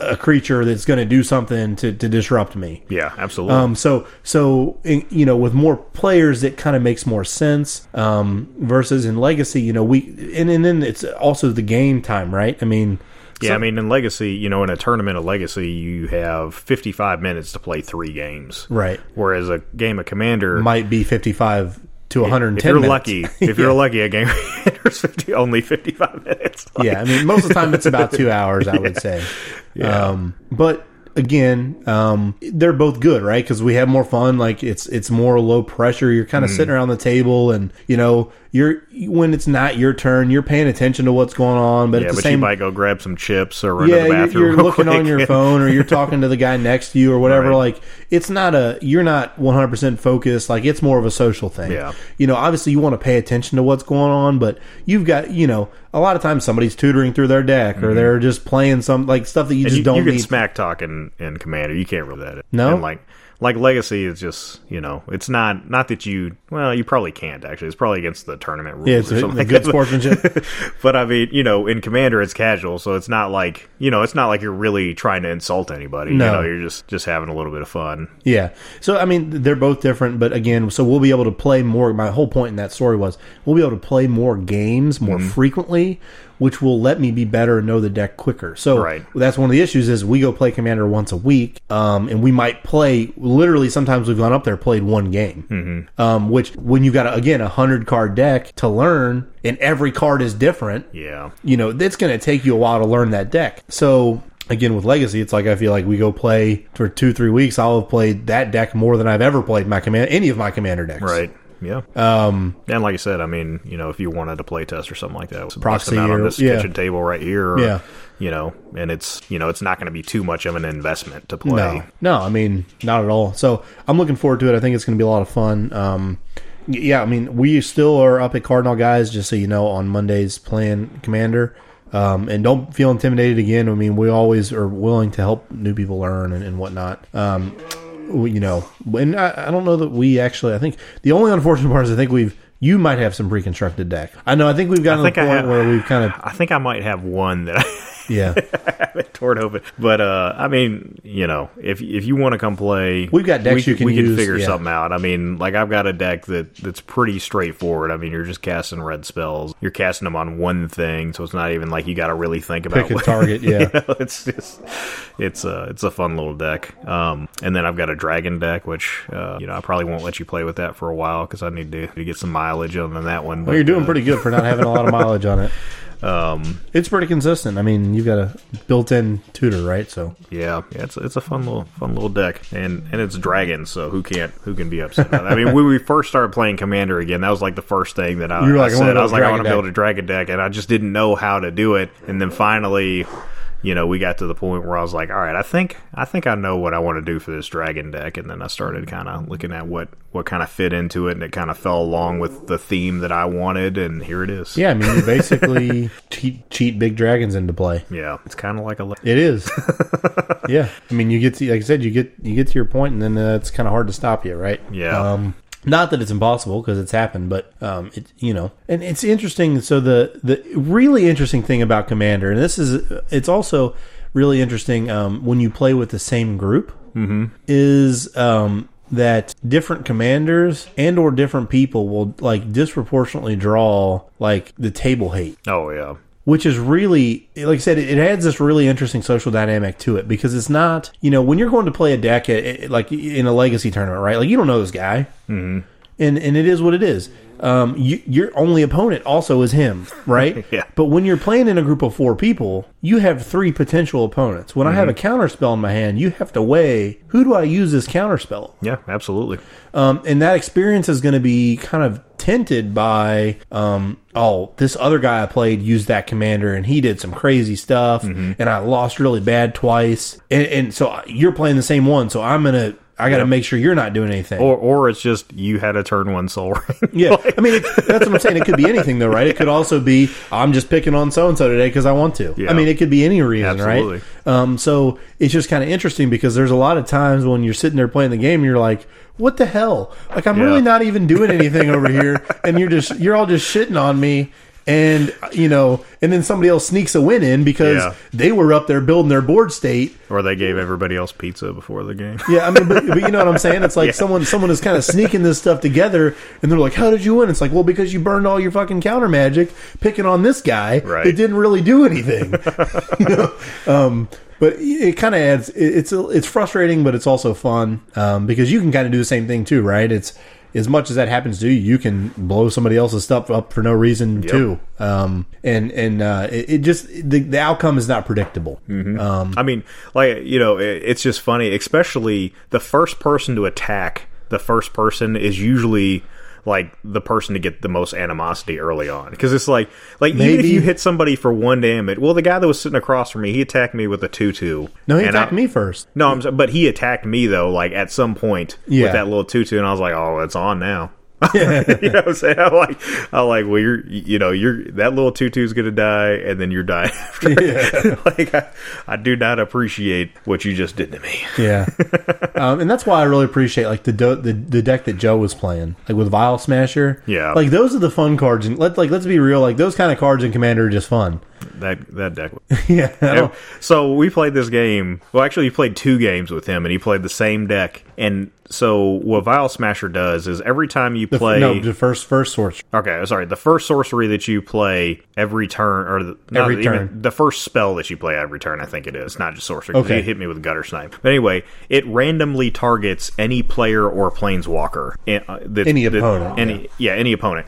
a creature that's going to do something to, to disrupt me. Yeah, absolutely. Um, so, so in, you know, with more players, it kind of makes more sense. Um, versus in Legacy, you know, we and, and then it's also the game time, right? I mean, yeah, I mean, in Legacy, you know, in a tournament of Legacy, you have 55 minutes to play three games. right, Whereas a game of Commander, might be fifty-five to 110 if you're minutes. lucky, [LAUGHS] if [LAUGHS] you're lucky, a game [LAUGHS] of 50, only 55 minutes. yeah, I mean, most of the time it's about two hours, I would say. Yeah. Um, but again, um, they're both good, right? Because we have more fun. Like it's it's more low pressure. You're kind of sitting around the table, and you know, you're when it's not your turn, you're paying attention to what's going on. But Yeah, at the but same you might go grab some chips or run yeah, to the you're, bathroom. you're real looking on your [LAUGHS] phone or you're talking to the guy next to you or whatever. Right. Like, it's not a, you're not 100% focused. Like, it's more of a social thing. Yeah. You know, obviously you want to pay attention to what's going on, but you've got, you know, a lot of times somebody's tutoring through their deck or they're just playing some, like, stuff that you Mm-hmm. And just you, don't you can need. smack talk in, in Commander. You can't really do that. No? And like like Legacy is just you know it's not not that you well you probably can't actually it's probably against the tournament rules yeah, it's or something a like good that. sportsmanship. [LAUGHS] but I mean you know in Commander it's casual so it's not like you know it's not like you're really trying to insult anybody No. you know you're just just having a little bit of fun Yeah. So I mean, they're both different, but again, so we'll be able to play more. My whole point in that story was we'll be able to play more games more Mm-hmm. frequently, which will let me be better and know the deck quicker. So Right. that's one of the issues is we go play Commander once a week, um, and we might play literally. Sometimes we've gone up there played one game, mm-hmm. um, which when you got a, again a hundred card deck to learn, and every card is different yeah you know, it's going to take you a while to learn that deck. So again, with Legacy, it's like I feel like we go play for two, three weeks. I'll have played that deck more than I've ever played my command, any of my commander decks. right yeah um and like I said I mean you know if you wanted to play test or something like that Proxy them out on this yeah. kitchen table right here or, Yeah. you know and it's you know it's not going to be too much of an investment to play No, no, I mean not at all. So I'm looking forward to it. I think it's going to be a lot of fun. Um, yeah, I mean we still are up at Cardinal guys, just so you know, on Mondays playing Commander. Um, and don't feel intimidated again. I mean, we always are willing to help new people learn and, and whatnot. Um, you know, and I, I don't know that we actually. I think the only unfortunate part is I think we've. You might have some pre-constructed deck. I know. I think we've gotten to think the I point have- where we've kind of I think I might have one that I yeah. [LAUGHS] torn open. But uh, I mean, you know, if if you want to come play, We've got decks we, you can we use, can figure yeah. something out. I mean, like I've got a deck that that's pretty straightforward. I mean, you're just casting red spells. You're casting them on one thing, so it's not even like you got to really think about Pick a what- [LAUGHS] target, yeah. [LAUGHS] you know, it's just it's a it's a fun little deck. Um, and then I've got a dragon deck, which uh, you know I probably won't let you play with that for a while because I need to, to get some mileage on that one. Well, you're doing uh, pretty good for not having a lot of mileage on it. Um, It's pretty consistent. I mean, you've got a built-in tutor, right? So Yeah, yeah, it's it's a fun little fun little deck, and and it's dragons, so who can't who can be upset? About it? I mean, when we first started playing Commander again, that was like the first thing that I, You were like, I I said. build I was like, I want to build a dragon deck, and I just didn't know how to do it. And then finally, you know, we got to the point where I was like, all right, I think I think I know what I want to do for this dragon deck, and then I started kind of looking at what what kind of fit into it, and it kind of fell along with the theme that I wanted, and here it is. yeah, I mean, you [LAUGHS] basically cheat, cheat big dragons into play. yeah, it's kind of like a le- It is. [LAUGHS] yeah, I mean, you get to like I said, you get you get to your point, and then uh, it's kind of hard to stop you, right? Yeah. Um, not that it's impossible because it's happened, but um, it you know, and it's interesting. So the the really interesting thing about Commander, and this is it's also really interesting um, when you play with the same group, is um, that different commanders and or different people will like disproportionately draw like the table hate oh yeah. Which is really like i said it, adds this really interesting social dynamic to it because it's not you know when you're going to play a deck at, at- like in a legacy tournament right like you don't know this guy mm-hmm. And and it is what it is um, you, your only opponent also is him, [LAUGHS] right? Yeah. But when you're playing in a group of four people, you have three potential opponents. When I have a counter spell in my hand, you have to weigh who do I use this counter spell Yeah, absolutely. um, and that experience is going to be kind of tinted by um, oh this other guy i played used that commander and he did some crazy stuff and i lost really bad twice and, and so you're playing the same one so i'm gonna I got to Yeah. make sure you're not doing anything. Or or it's just you had a turn one soul [LAUGHS] ring. yeah, I mean it, that's what I'm saying. It could be anything though, right? It could also be I'm just picking on so and so today because I want to. Yeah. I mean, it could be any reason, Absolutely. right? Um, so it's just kind of interesting because there's a lot of times when you're sitting there playing the game, and you're like, "What the hell? Like I'm Yeah. really not even doing anything over here," and you're just you're all just shitting on me. And you know, and then somebody else sneaks a win in because Yeah. they were up there building their board state, or they gave everybody else pizza before the game. yeah, I mean, but, but you know what I'm saying? It's like [LAUGHS] someone someone is kind of sneaking this stuff together, and they're like, "How did you win?" It's like, well, because you burned all your fucking counter magic picking on this guy Right. that didn't really do anything. [LAUGHS] you know? um, but it kind of adds. it- It's it's frustrating, but it's also fun um, because you can kind of do the same thing too, right? It's as much as that happens to you, you can blow somebody else's stuff up for no reason too. Um, and and uh, it, it just the, the outcome is not predictable. Um, I mean, like you know, it, it's just funny, especially the first person to attack the first person is usually like the person to get the most animosity early on because it's like like even if you hit somebody for one damage well the guy that was sitting across from me he attacked me with a 2-2 no, he attacked I- me first. no I'm, but he attacked me though like at some point Yeah. with that little 2-2 and I was like oh it's on now [LAUGHS] you know what I'm saying? I'm like, I'm like, well, you're, you know, you're that little tutu's gonna die, and then you're dying [LAUGHS] after. Yeah. [LAUGHS] like, I, I do not appreciate what you just did to me. Yeah, um, and that's why I really appreciate like the, do- the the deck that Joe was playing, like with Vial Smasher. Yeah. like those are the fun cards, and let like let's be real, like those kind of cards in Commander are just fun. That that deck. [LAUGHS] yeah, So we played this game. Well, actually, we played two games with him, and he played the same deck. And so what Vial Smasher does is every time you the, play, no, the first first source. Okay, sorry. The first sorcery that you play every turn, or the, Every turn. the first spell that you play every turn, I think it is, not just sorcery. Okay. you hit me with guttersnipe. But anyway, it randomly targets any player or planeswalker. uh, that- Any that- opponent, Any, yeah. any opponent.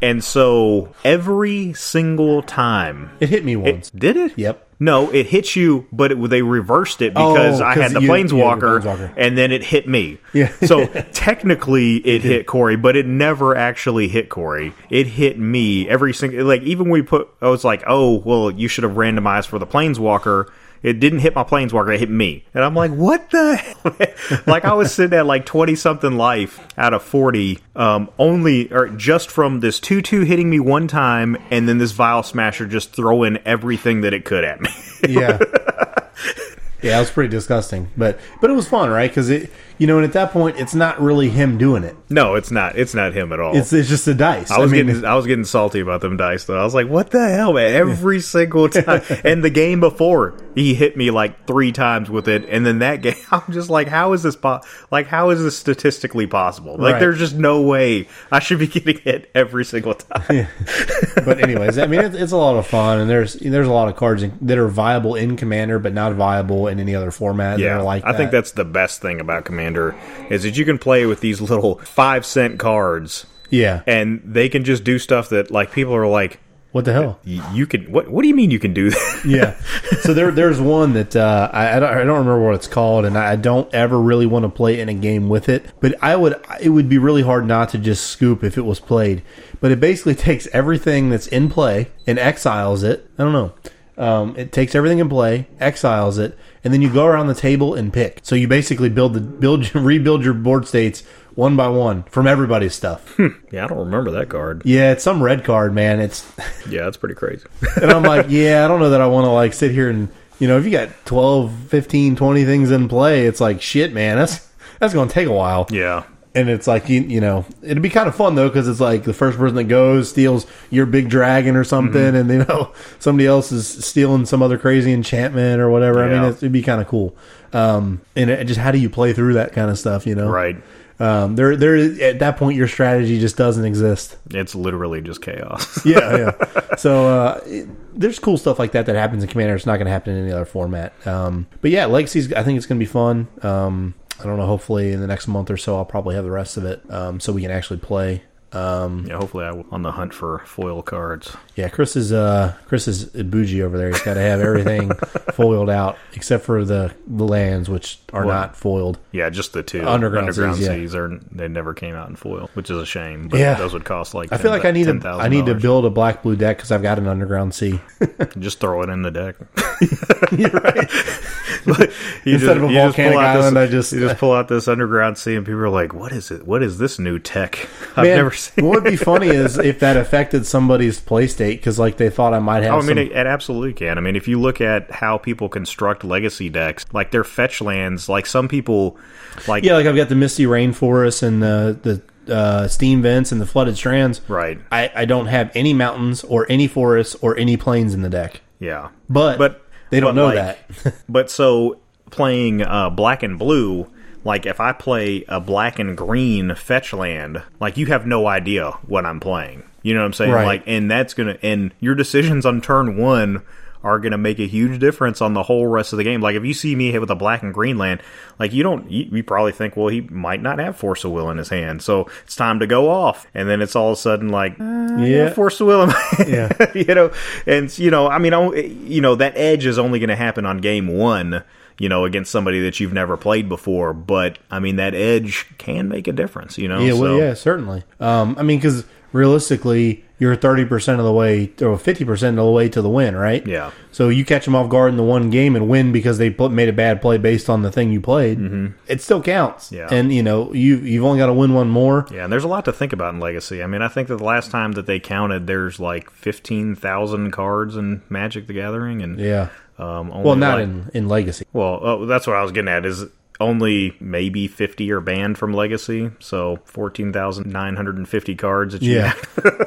And so every single time, It hit me once. it, did it? Yep. No, it hit you, but it, they reversed it Oh, because I 'cause had the you- you planeswalker, Planeswalker. and then it hit me. Yeah. [LAUGHS] so [LAUGHS] technically, it hit Corey, but it never actually hit Corey. It hit me every single. Like even we put, I was like, oh well, you should have randomized for the planeswalker. It didn't hit my planeswalker; it hit me, and I'm like, "What the?" [LAUGHS] like I was sitting at like twenty something life out of forty, um, only or just from this two two hitting me one time, and then this vial smasher just throwing everything that it could at me. [LAUGHS] Yeah. Yeah, it was pretty disgusting, but but it was fun, right? Because it, you know, and at that point, it's not really him doing it. no, it's not. It's not him at all. It's it's just the dice. I was mean, getting I was getting salty about them dice though. I was like, "What the hell, man?" Every single time. [LAUGHS] and the game before, he hit me like three times with it, and then that [LAUGHS] game, I'm just like, "How is this po- like? How is this statistically possible? Like, Right. there's just no way I should be [LAUGHS] getting hit every single time." but anyways, I mean, it's, it's a lot of fun, and there's there's a lot of cards in, that are viable in Commander, but not viable in any other format. Yeah, like I think that's the best thing about Commander is that you can play with these little five cent cards, yeah. and they can just do stuff that like people are like, What the hell? "You can what? What do you mean you can do that?" yeah. So there, there's one that uh, I, I, don't, I don't remember what it's called, and I don't ever really want to play in a game with it. But I would, it would be really hard not to just scoop if it was played. But it basically takes everything that's in play and exiles it. I don't know. Um, it takes everything in play, exiles it, and then you go around the table and pick. So you basically build the build, [LAUGHS] rebuild your board states one by one from everybody's stuff. yeah, I don't remember that card. yeah, it's some red card, man. It's [LAUGHS] Yeah, that's pretty crazy. and I'm like, [LAUGHS] yeah, I don't know that I want to like sit here and you know, if you got 12, 15, 20 things in play, it's like shit, man. That's that's going to take a while. yeah. And it's like you, you know, it'd be kind of fun though because it's like the first person that goes steals your big dragon or something, Mm-hmm. and you know [LAUGHS] somebody else is stealing some other crazy enchantment or whatever. I mean, it's, it'd be kind of cool. Um, and it, just how do you play through that kind of stuff? You know, Right. Um, there, there at that point, your strategy just doesn't exist. It's literally just chaos. [LAUGHS] yeah, yeah. [LAUGHS] So uh, it, there's cool stuff like that that happens in Commander. It's not going to happen in any other format. Um, but yeah, Legacy's. I think it's going to be fun. Um, I don't know. Hopefully, in the next month or so, I'll probably have the rest of it, um, so we can actually play. Um, yeah, hopefully I'm on the hunt for foil cards. yeah, Chris is uh, Chris is bougie over there. He's got to have everything [LAUGHS] foiled out except for the, the lands, which are Well, not foiled. Yeah, just the two Underground seas, yeah. are they never came out in foil, which is a shame. But Yeah. those would cost like I feel like I need to $10,000. I need to build a black blue deck because I've got an underground sea. [LAUGHS] just throw it in the deck. [LAUGHS] You're right. You Instead of a volcanic island, this, I just- you just pull out this underground sea, and people are like, "What is it? What is this new tech? I've Man, never seen." [LAUGHS] what would be funny is if that affected somebody's play state because like they thought I might have. Oh, I mean, some, it, it absolutely can. I mean, if you look at how people construct legacy decks, like their fetch lands, like some people, like yeah, like I've got the misty rainforest and the the uh, steam vents and the flooded strands. right, I, I don't have any mountains or any forests or any plains in the deck, yeah, but But- they don't know like, that. [LAUGHS] But so playing uh, black and blue, like if I play a black and green fetch land, like you have no idea what I'm playing. You know what I'm saying? Right. Like, and that's gonna and your decisions on turn one are gonna make a huge difference on the whole rest of the game. Like if you see me hit with a black and green land, like you don't, you, you probably think, well, he might not have force of will in his hand, so it's time to go off, and then it's all of a sudden like, uh, Yeah. force of will in my. Yeah. [LAUGHS] you know, and you know, I mean, I- you know, that edge is only going to happen on game one. You know, against somebody that you've never played before, but I mean, that edge can make a difference. You know, Yeah, well, So- yeah, certainly. Um, I mean, because realistically, you're thirty percent of the way or fifty percent of the way to the win, right? Yeah. So you catch them off guard in the one game and win because they put, made a bad play based on the thing you played. Mm-hmm. It still counts. Yeah. And you know you you've only got to win one more. Yeah, and there's a lot to think about in Legacy. I mean, I think that the last time that they counted, there's like fifteen thousand cards in Magic: The Gathering, and Yeah. Um, only Well, not like- in in Legacy. Well, oh, that's what I was getting at. Is only maybe fifty are banned from Legacy, so fourteen thousand nine hundred and fifty cards that you Yeah. [LAUGHS]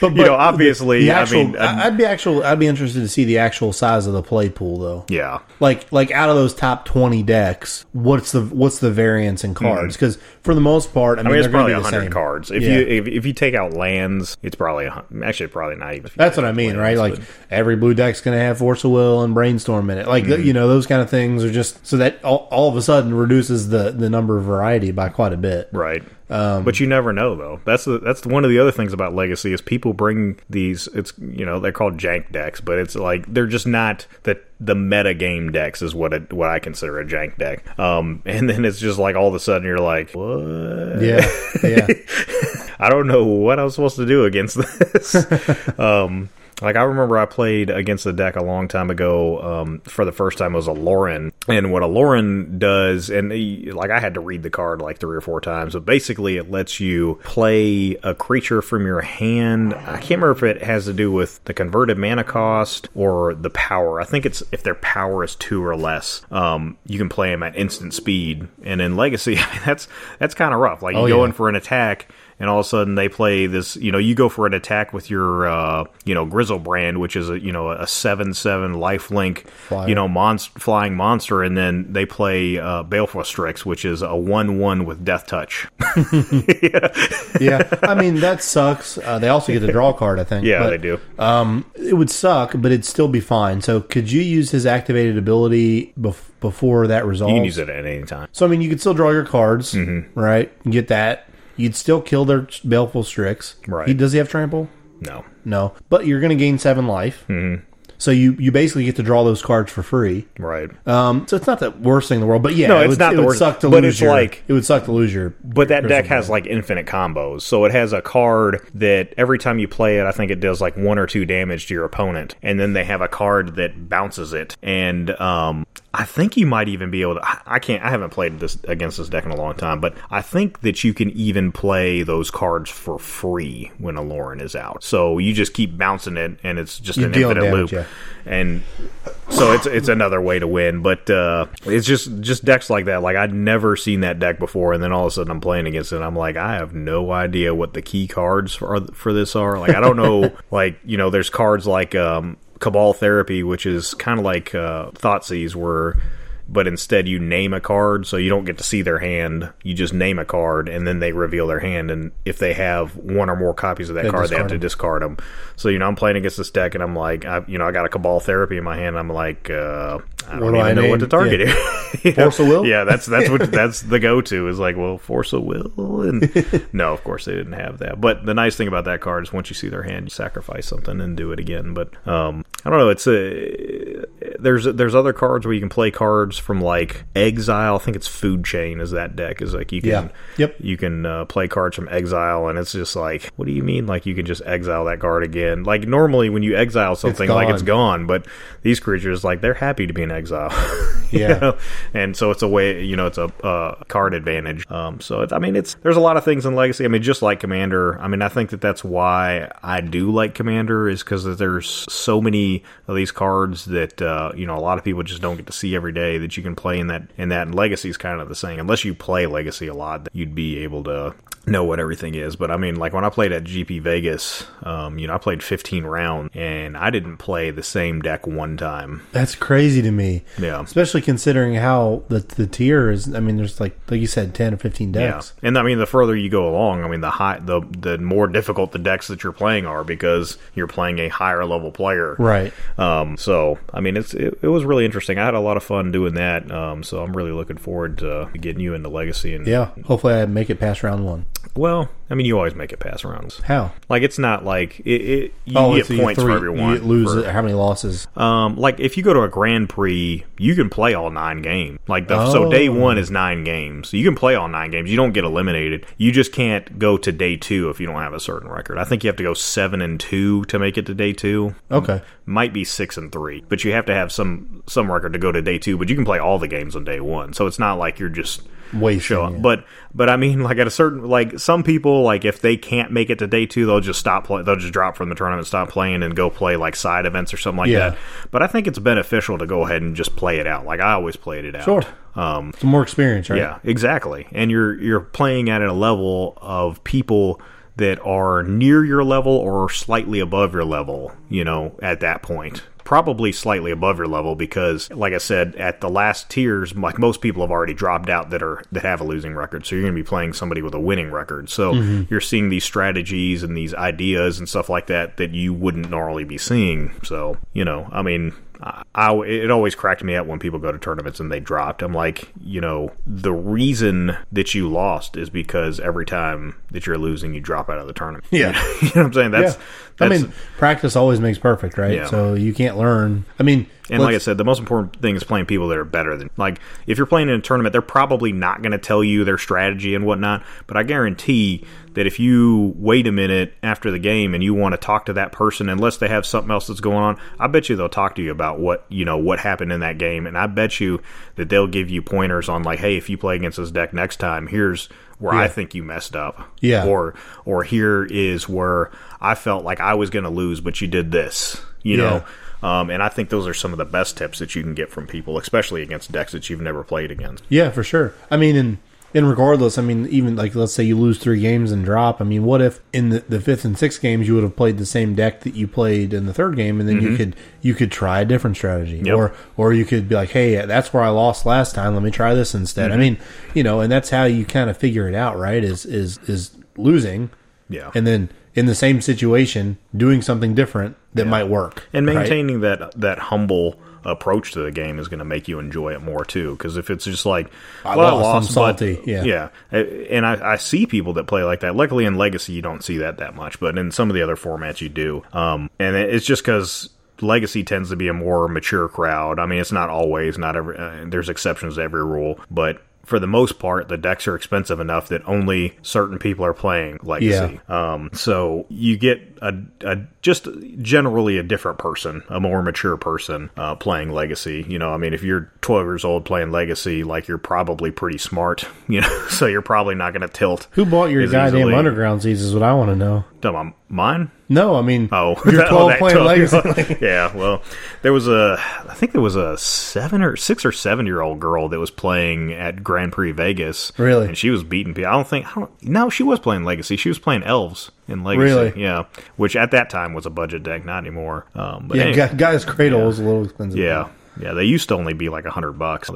But, You know, obviously, the I actual, mean, um, I- I'd be actual. I'd be interested to see the actual size of the play pool, though. yeah. Like, like out of those top twenty decks, what's the what's the variance in cards? Because for the most part, I mean, Mm-hmm. I mean, it's probably to be the hundred same. cards. If Yeah. you if, if you take out lands, it's probably a actually probably not even. That's what I mean, lands, right? Like but- every blue deck's going to have Force of Will and Brainstorm in it. Like Mm-hmm. you know, those kind of things are just so that all, all of a sudden reduces the the number of variety by quite a bit. Right. Um, but you never know though. That's the, that's one of the other things about Legacy is people bring these. It's you know they're called jank decks, but it's like they're just not the the meta game decks is what it, what I consider a jank deck. Um, [LAUGHS] and then it's just like all of a sudden you're like, what? Yeah, yeah. [LAUGHS] I don't know what I was supposed to do against this. [LAUGHS] um, like I remember I played against the deck a long time ago. Um, for the first time, it was Aluren, and what Aluren does, and he, like I had to read the card like three or four times, but basically it lets you play a creature from your hand. I can't remember if it has to do with the converted mana cost or the power. I think it's if their power is two or less, um, you can play them at instant speed. And in Legacy, [LAUGHS] I mean, that's that's kind of rough. Like you Oh, go yeah. in for an attack and all of a sudden they play this you know you go for an attack with your uh you know griselbrand which is a you know a 7-7 life link Flyer. you know monst- flying monster and then they play uh baleful strix which is a 1-1 with death touch [LAUGHS] yeah. I mean, that sucks. Uh, they also get the draw card, I think. yeah but, they do Um, it would suck, but it'd still be fine. So, could you use his activated ability bef- before that resolves? you can use it at any time So, I mean, you could still draw your cards, Mm-hmm. right? Get that. You'd still kill their Baleful Strix. Right. He, does he have trample? no No. But you're going to gain seven life. Mm-hmm. So you, you basically get to draw those cards for free. right Um, so it's not the worst thing in the world, but yeah, No, it it's would, not it the worst, suck to but lose it's your, like- it would suck to lose your. But that deck has like infinite combos. So it has a card that every time you play it, I think it does like one or two damage to your opponent. And then they have a card that bounces it. And um, I think you might even be able to. I- can't, I haven't played this against this deck in a long time, but I think that you can even play those cards for free when Aluren is out. So you just keep bouncing it, and it's just You an infinite damage, loop. yeah. And so it's it's another way to win, but uh, it's just just decks like that. Like I'd never seen that deck before, and then all of a sudden I'm playing against it. and I'm like, I have no idea what the key cards for for this are. Like I don't know. [LAUGHS] like you know, there's cards like um, Cabal Therapy, which is kind of like uh, Thoughtseize, where but instead you name a card so you don't get to see their hand you just name a card and then they reveal their hand and if they have one or more copies of that They card they have to them. discard them so you know i'm playing against this deck and i'm like I, you know i got a cabal therapy in my hand i'm like uh I don't do even I know what to target Yeah. here. [LAUGHS] You? Force of will? Yeah, that's that's what [LAUGHS] that's the go-to is like, well, force of will, and [LAUGHS] no, of course they didn't have that. But the nice thing about that card is once you see their hand, you sacrifice something and do it again. But um, I don't know. It's a there's there's other cards where you can play cards from like Exile. I think it's Food Chain is that deck is like you can Yeah. Yep. you can uh, play cards from Exile, and it's just like, what do you mean? Like you can just exile that card again? Like normally when you exile something, like it's gone, but these creatures like they're happy to be in exile. [LAUGHS] You Yeah. know? and so it's a way, you know, it's a uh, card advantage. Um, so it's, I mean, it's there's a lot of things in Legacy. I mean, just like Commander. I mean, I think that that's why I do like Commander is because there's so many of these cards that uh, you know a lot of people just don't get to see every day that you can play in that. In that, and Legacy is kind of the same. Unless you play Legacy a lot, you'd be able to know what everything is. But I mean, like when I played at GP Vegas, um, you know, I played 15 rounds and I didn't play the same deck one time. That's crazy to me. Yeah. Especially considering how the the tier is. I mean, there's like like you said, ten or fifteen decks. Yeah, and I mean the further you go along, I mean the high the the more difficult the decks that you're playing are because you're playing a higher level player. Right. Um, so I mean it's it, it was really interesting. I had a lot of fun doing that. Um, so I'm really looking forward to getting you into Legacy and Yeah. Hopefully, I make it past round one. Well, I mean you always make it pass rounds. How? Like it's not like it. it you Oh, get so points three- for everyone. You lose for- How many losses? Um, like if you go to a Grand Prix, you can play all nine games. Like the, so, day Oh. one is nine games. So you can play all nine games. You don't get eliminated. You just can't go to day two if you don't have a certain record. I think you have to go seven and two to make it to day two. Okay. Might be six and three, but you have to have some some record to go to day two. But you can play all the games on day one. So it's not like you're just Wasting show up. But but I mean, like at a certain like some people like if they can't make it to day two, they'll just stop play. They'll just drop from the tournament, stop playing, and go play like side events or something like Yeah. that. But I think it's beneficial to go ahead and just play it out. Like I always played it out. Sure. Um, Some more experience, right? yeah, exactly. And you're you're playing at a level of people that are near your level or slightly above your level, you know, at that point. Probably slightly above your level because like I said at the last tiers like most people have already dropped out that are that have a losing record. So you're going to be playing somebody with a winning record. So mm-hmm. you're seeing these strategies and these ideas and stuff like that that you wouldn't normally be seeing. So, you know, I mean, I, I- it always cracked me up when people go to tournaments and they dropped. I'm like, you know, the reason that you lost is because every time that you're losing, you drop out of the tournament. Yeah. [LAUGHS] you know what I'm saying? That's, yeah. I mean, practice always makes perfect, right? Yeah. So you can't learn. I mean, And like I said, the most important thing is playing people that are better than. Like, if you're playing in a tournament, they're probably not going to tell you their strategy and whatnot. But I guarantee that if you wait a minute after the game and you want to talk to that person, unless they have something else that's going on, I bet you they'll talk to you about what you know what happened in that game. And I bet you that they'll give you pointers on like, hey, if you play against this deck next time, here's where I think you messed up. Yeah. Or or here is where I felt like I was going to lose, but you did this. You Yeah. know. Um, and I think those are some of the best tips that you can get from people, especially against decks that you've never played against. yeah, for sure. I mean, and and regardless, I mean, even like let's say you lose three games and drop. I mean, what if in the, the fifth and sixth games you would have played the same deck that you played in the third game, and then you could you could try a different strategy, Mm-hmm. Yep. or or you could be like, hey, that's where I lost last time. Let me try this instead. Mm-hmm. I mean, you know, and that's how you kind of figure it out, right? Is is is losing, Yeah. and then in the same situation doing something different that might work And right? maintaining that that humble approach to the game is going to make you enjoy it more too. Because if it's just like, I well, lost, I I'm lost, but- salty, yeah. yeah. And I, I see people that play like that. Luckily, in Legacy, you don't see that that much, but in some of the other formats, you do. Um, and it's just because. Legacy tends to be a more mature crowd. I mean, it's not always, not every. Uh, there's exceptions to every rule, but for the most part, the decks are expensive enough that only certain people are playing Legacy. Um, so you get a, a just generally a different person, a more mature person uh, playing Legacy. You know, I mean, if you're 12 years old playing Legacy, like you're probably pretty smart. [LAUGHS] You know, so you're probably not going to tilt. who bought your goddamn easily. Underground Seas is what i want to know about mine? no i mean Oh, you're [LAUGHS] oh, 12 that playing 12 legacy [LAUGHS] yeah, well, there was a, I think there was a seven or six or seven year old girl that was playing at Grand Prix Vegas. Really? And she was beating people. I don't think, I don't, no, she was playing Legacy. She was playing Elves in Legacy. Really? Yeah. Which at that time was a budget deck, not anymore. Um, but yeah anyway, Gaea's Cradle was a little expensive yeah. Yeah, they used to only be like a hundred bucks.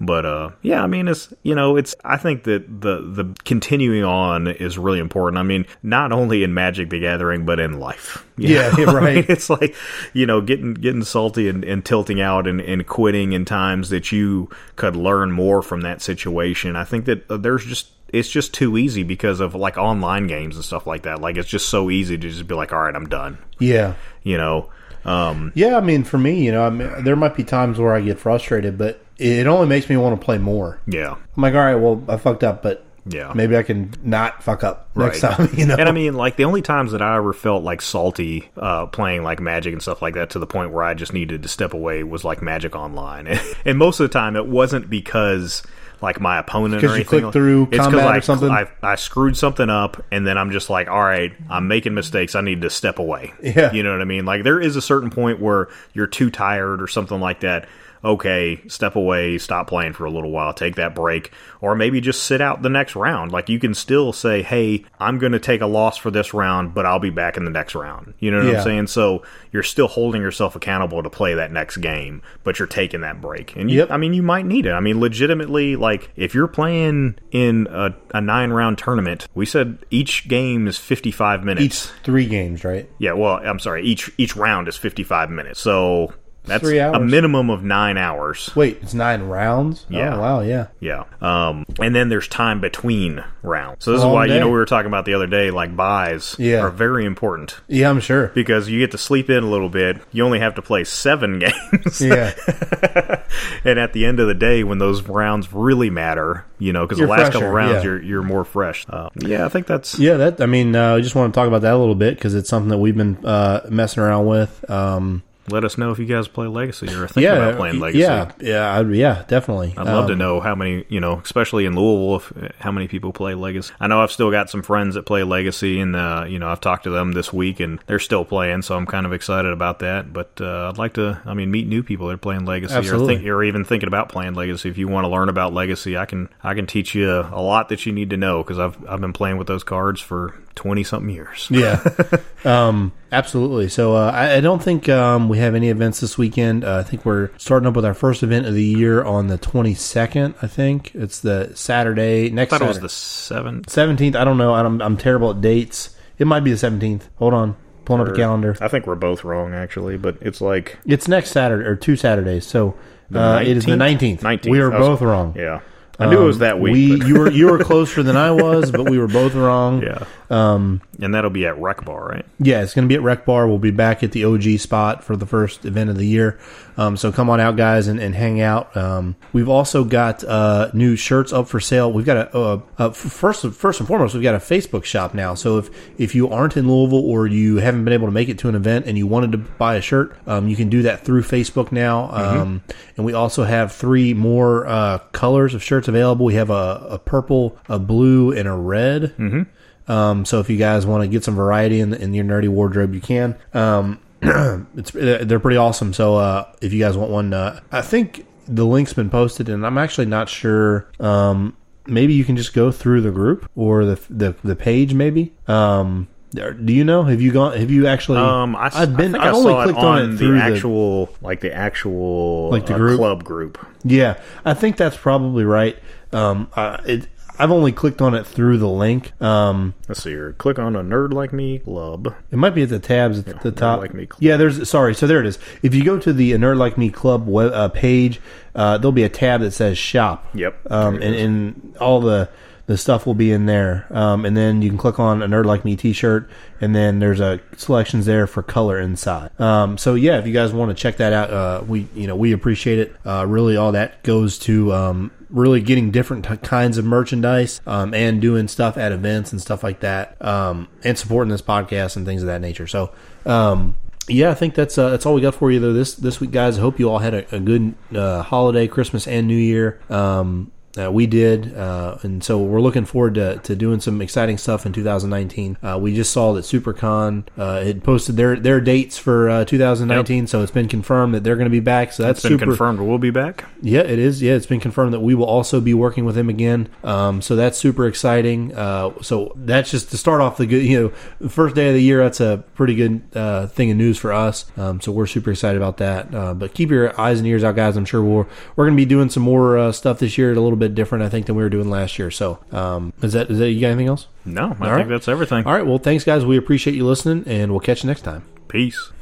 But uh, yeah, I mean, it's you know, it's. I think that the the continuing on is really important. I mean, not only in Magic the Gathering, but in life. [LAUGHS] Yeah, yeah, I mean, right. [LAUGHS] it's like you know, getting getting salty and, and tilting out and, and quitting in times that you could learn more from that situation. I think that uh, there's just it's just too easy because of like online games and stuff like that. Like it's just so easy to just be like, all right, I'm done yeah you know Um, Yeah, I mean, for me, you know, I mean, there might be times where I get frustrated, but it only makes me want to play more. yeah, I'm like, all right, well, I fucked up, but yeah. maybe I can not fuck up next Right. time. [LAUGHS] You know, And I mean, like the only times that I ever felt like salty uh, playing like Magic and stuff like that to the point where I just needed to step away was like Magic Online, [LAUGHS] and most of the time it wasn't because like my opponent or anything. clicked through it's combat or something? I, I screwed something up, and then I'm just like, all right, I'm making mistakes. I need to step away. Yeah. you know what I mean. Like there is a certain point where you're too tired or something like that. Okay, step away, stop playing for a little while, take that break, or maybe just sit out the next round. Like you can still say, "Hey, I'm going to take a loss for this round, but I'll be back in the next round." You know what Yeah. I'm saying? So you're still holding yourself accountable to play that next game, but you're taking that break. And you, Yep. I mean, you might need it. I mean, legitimately, like if you're playing in a, a nine round tournament, we said each game is 55 minutes. each three games, right? Yeah, well, I'm sorry. Each each round is 55 minutes. So that's Three a minimum of 9 hours. Wait, it's nine rounds. Yeah. Oh, wow. Yeah. Yeah. Um and then there's time between rounds. So this Long is why you know we were talking about the other day like buys Yeah. are very important Yeah, I'm sure. because you get to sleep in a little bit. You only have to play 7 [LAUGHS] games. Yeah. [LAUGHS] and at the end of the day when those rounds really matter, you know, cuz the last fresher, couple rounds yeah. you're you're more fresh. Uh, yeah, I think that's Yeah, that I mean, uh, I just want to talk about that a little bit because it's something that we've been uh, messing around with. Um, let us know if you guys play Legacy or are thinking yeah, about playing Legacy. yeah, yeah, I'd, yeah, definitely. I'd love to Um, know how many, you know, especially in Louisville, if, how many people play Legacy. I know I've still got some friends that play Legacy, and uh, you know, I've talked to them this week, and they're still playing, so I'm kind of excited about that. But uh, I'd like to, I mean, meet new people that are playing Legacy, or Absolutely. think, or even thinking about playing Legacy. If you want to learn about Legacy, I can, I can teach you a lot that you need to know because I've, I've been playing with those cards for twenty something years. Yeah, [LAUGHS] um, absolutely. So uh, I, I don't think um, we have any events this weekend. Uh, I think we're starting up with our first event of the year on the 22nd. I think it's the Saturday I next. thought it was the seventh. 17th. I don't know. I'm, I'm terrible at dates. It might be the 17th. Hold on, pulling up a calendar. I think we're both wrong actually, but it's like It's next Saturday or two Saturdays. So uh, it is the 19th. 19th. We were I was- both wrong. yeah. I knew it was that week. We you were you were [LAUGHS] closer than I was, but we were both wrong. Yeah. Um, And that'll be at Rec Bar, right? yeah, it's going to be at Rec Bar. We'll be back at the OG spot for the first event of the year. Um, so come on out, guys, and, and hang out. Um, we've also got uh, new shirts up for sale. We've got a uh, uh, first first and foremost, we've got a Facebook shop now. So if if you aren't in Louisville or you haven't been able to make it to an event and you wanted to buy a shirt, um, you can do that through Facebook now. Um, and we also have three more uh, colors of shirts available. We have a, a purple, a blue, and a red. Um, so if you guys want to get some variety in, in your nerdy wardrobe, you can. Um, [CLEARS THROAT] it's they're pretty awesome. So uh, if you guys want one, uh, I think the link's been posted, and I'm actually not sure. Um, maybe you can just go through the group or the the, the page. Maybe. Um, do you know? Have you gone? Have you actually? Um, I, have been. I I only clicked it on, on it through the the actual, like the actual, Like the uh, group? club group. Yeah, I think that's probably right. Um, uh, it, I've only clicked on it through the link. Um, Let's see here. Click on a nerd like me club. It might be at the tabs at the Nerd top. Like Me Club. Yeah, there's sorry. So there it is. If you go to the Nerd Like Me Club web, uh, page, uh, there'll be a tab that says Shop. Yep. Um, and, and all the the stuff will be in there. Um, and then you can click on a Nerd Like Me T-shirt, and then there's a selections there for color inside. Um, so yeah, if you guys want to check that out, uh, we you know we appreciate it. Uh, really, all that goes to um, really getting different t- kinds of merchandise um, and doing stuff at events and stuff like that, um, and supporting this podcast and things of that nature. So. Um, yeah, I think that's uh, that's all we got for you though this this week, guys. I hope you all had a, a good uh, holiday, Christmas and New Year. Um, uh, we did, uh, and so we're looking forward to, to doing some exciting stuff in 2019. Uh, we just saw that SuperCon uh, had posted their their dates for uh, 2019, so it's been confirmed that they're going to be back. So that's It's been super. confirmed we'll be back. Yeah, it is. Yeah, it's been confirmed that we will also be working with them again. Um, so that's super exciting. Uh, so that's just to start off the good. You know, the first day of the year. That's a pretty good uh, thing of news for us. Um, so we're super excited about that. Uh, but keep your eyes and ears out, guys. I'm sure we're we're going to be doing some more uh, stuff this year. A little bit different, I think, than we were doing last year. So um, is that is that you got anything else? No, I think right. that's everything. All right. Well, thanks, guys. We appreciate you listening, and we'll catch you next time. Peace.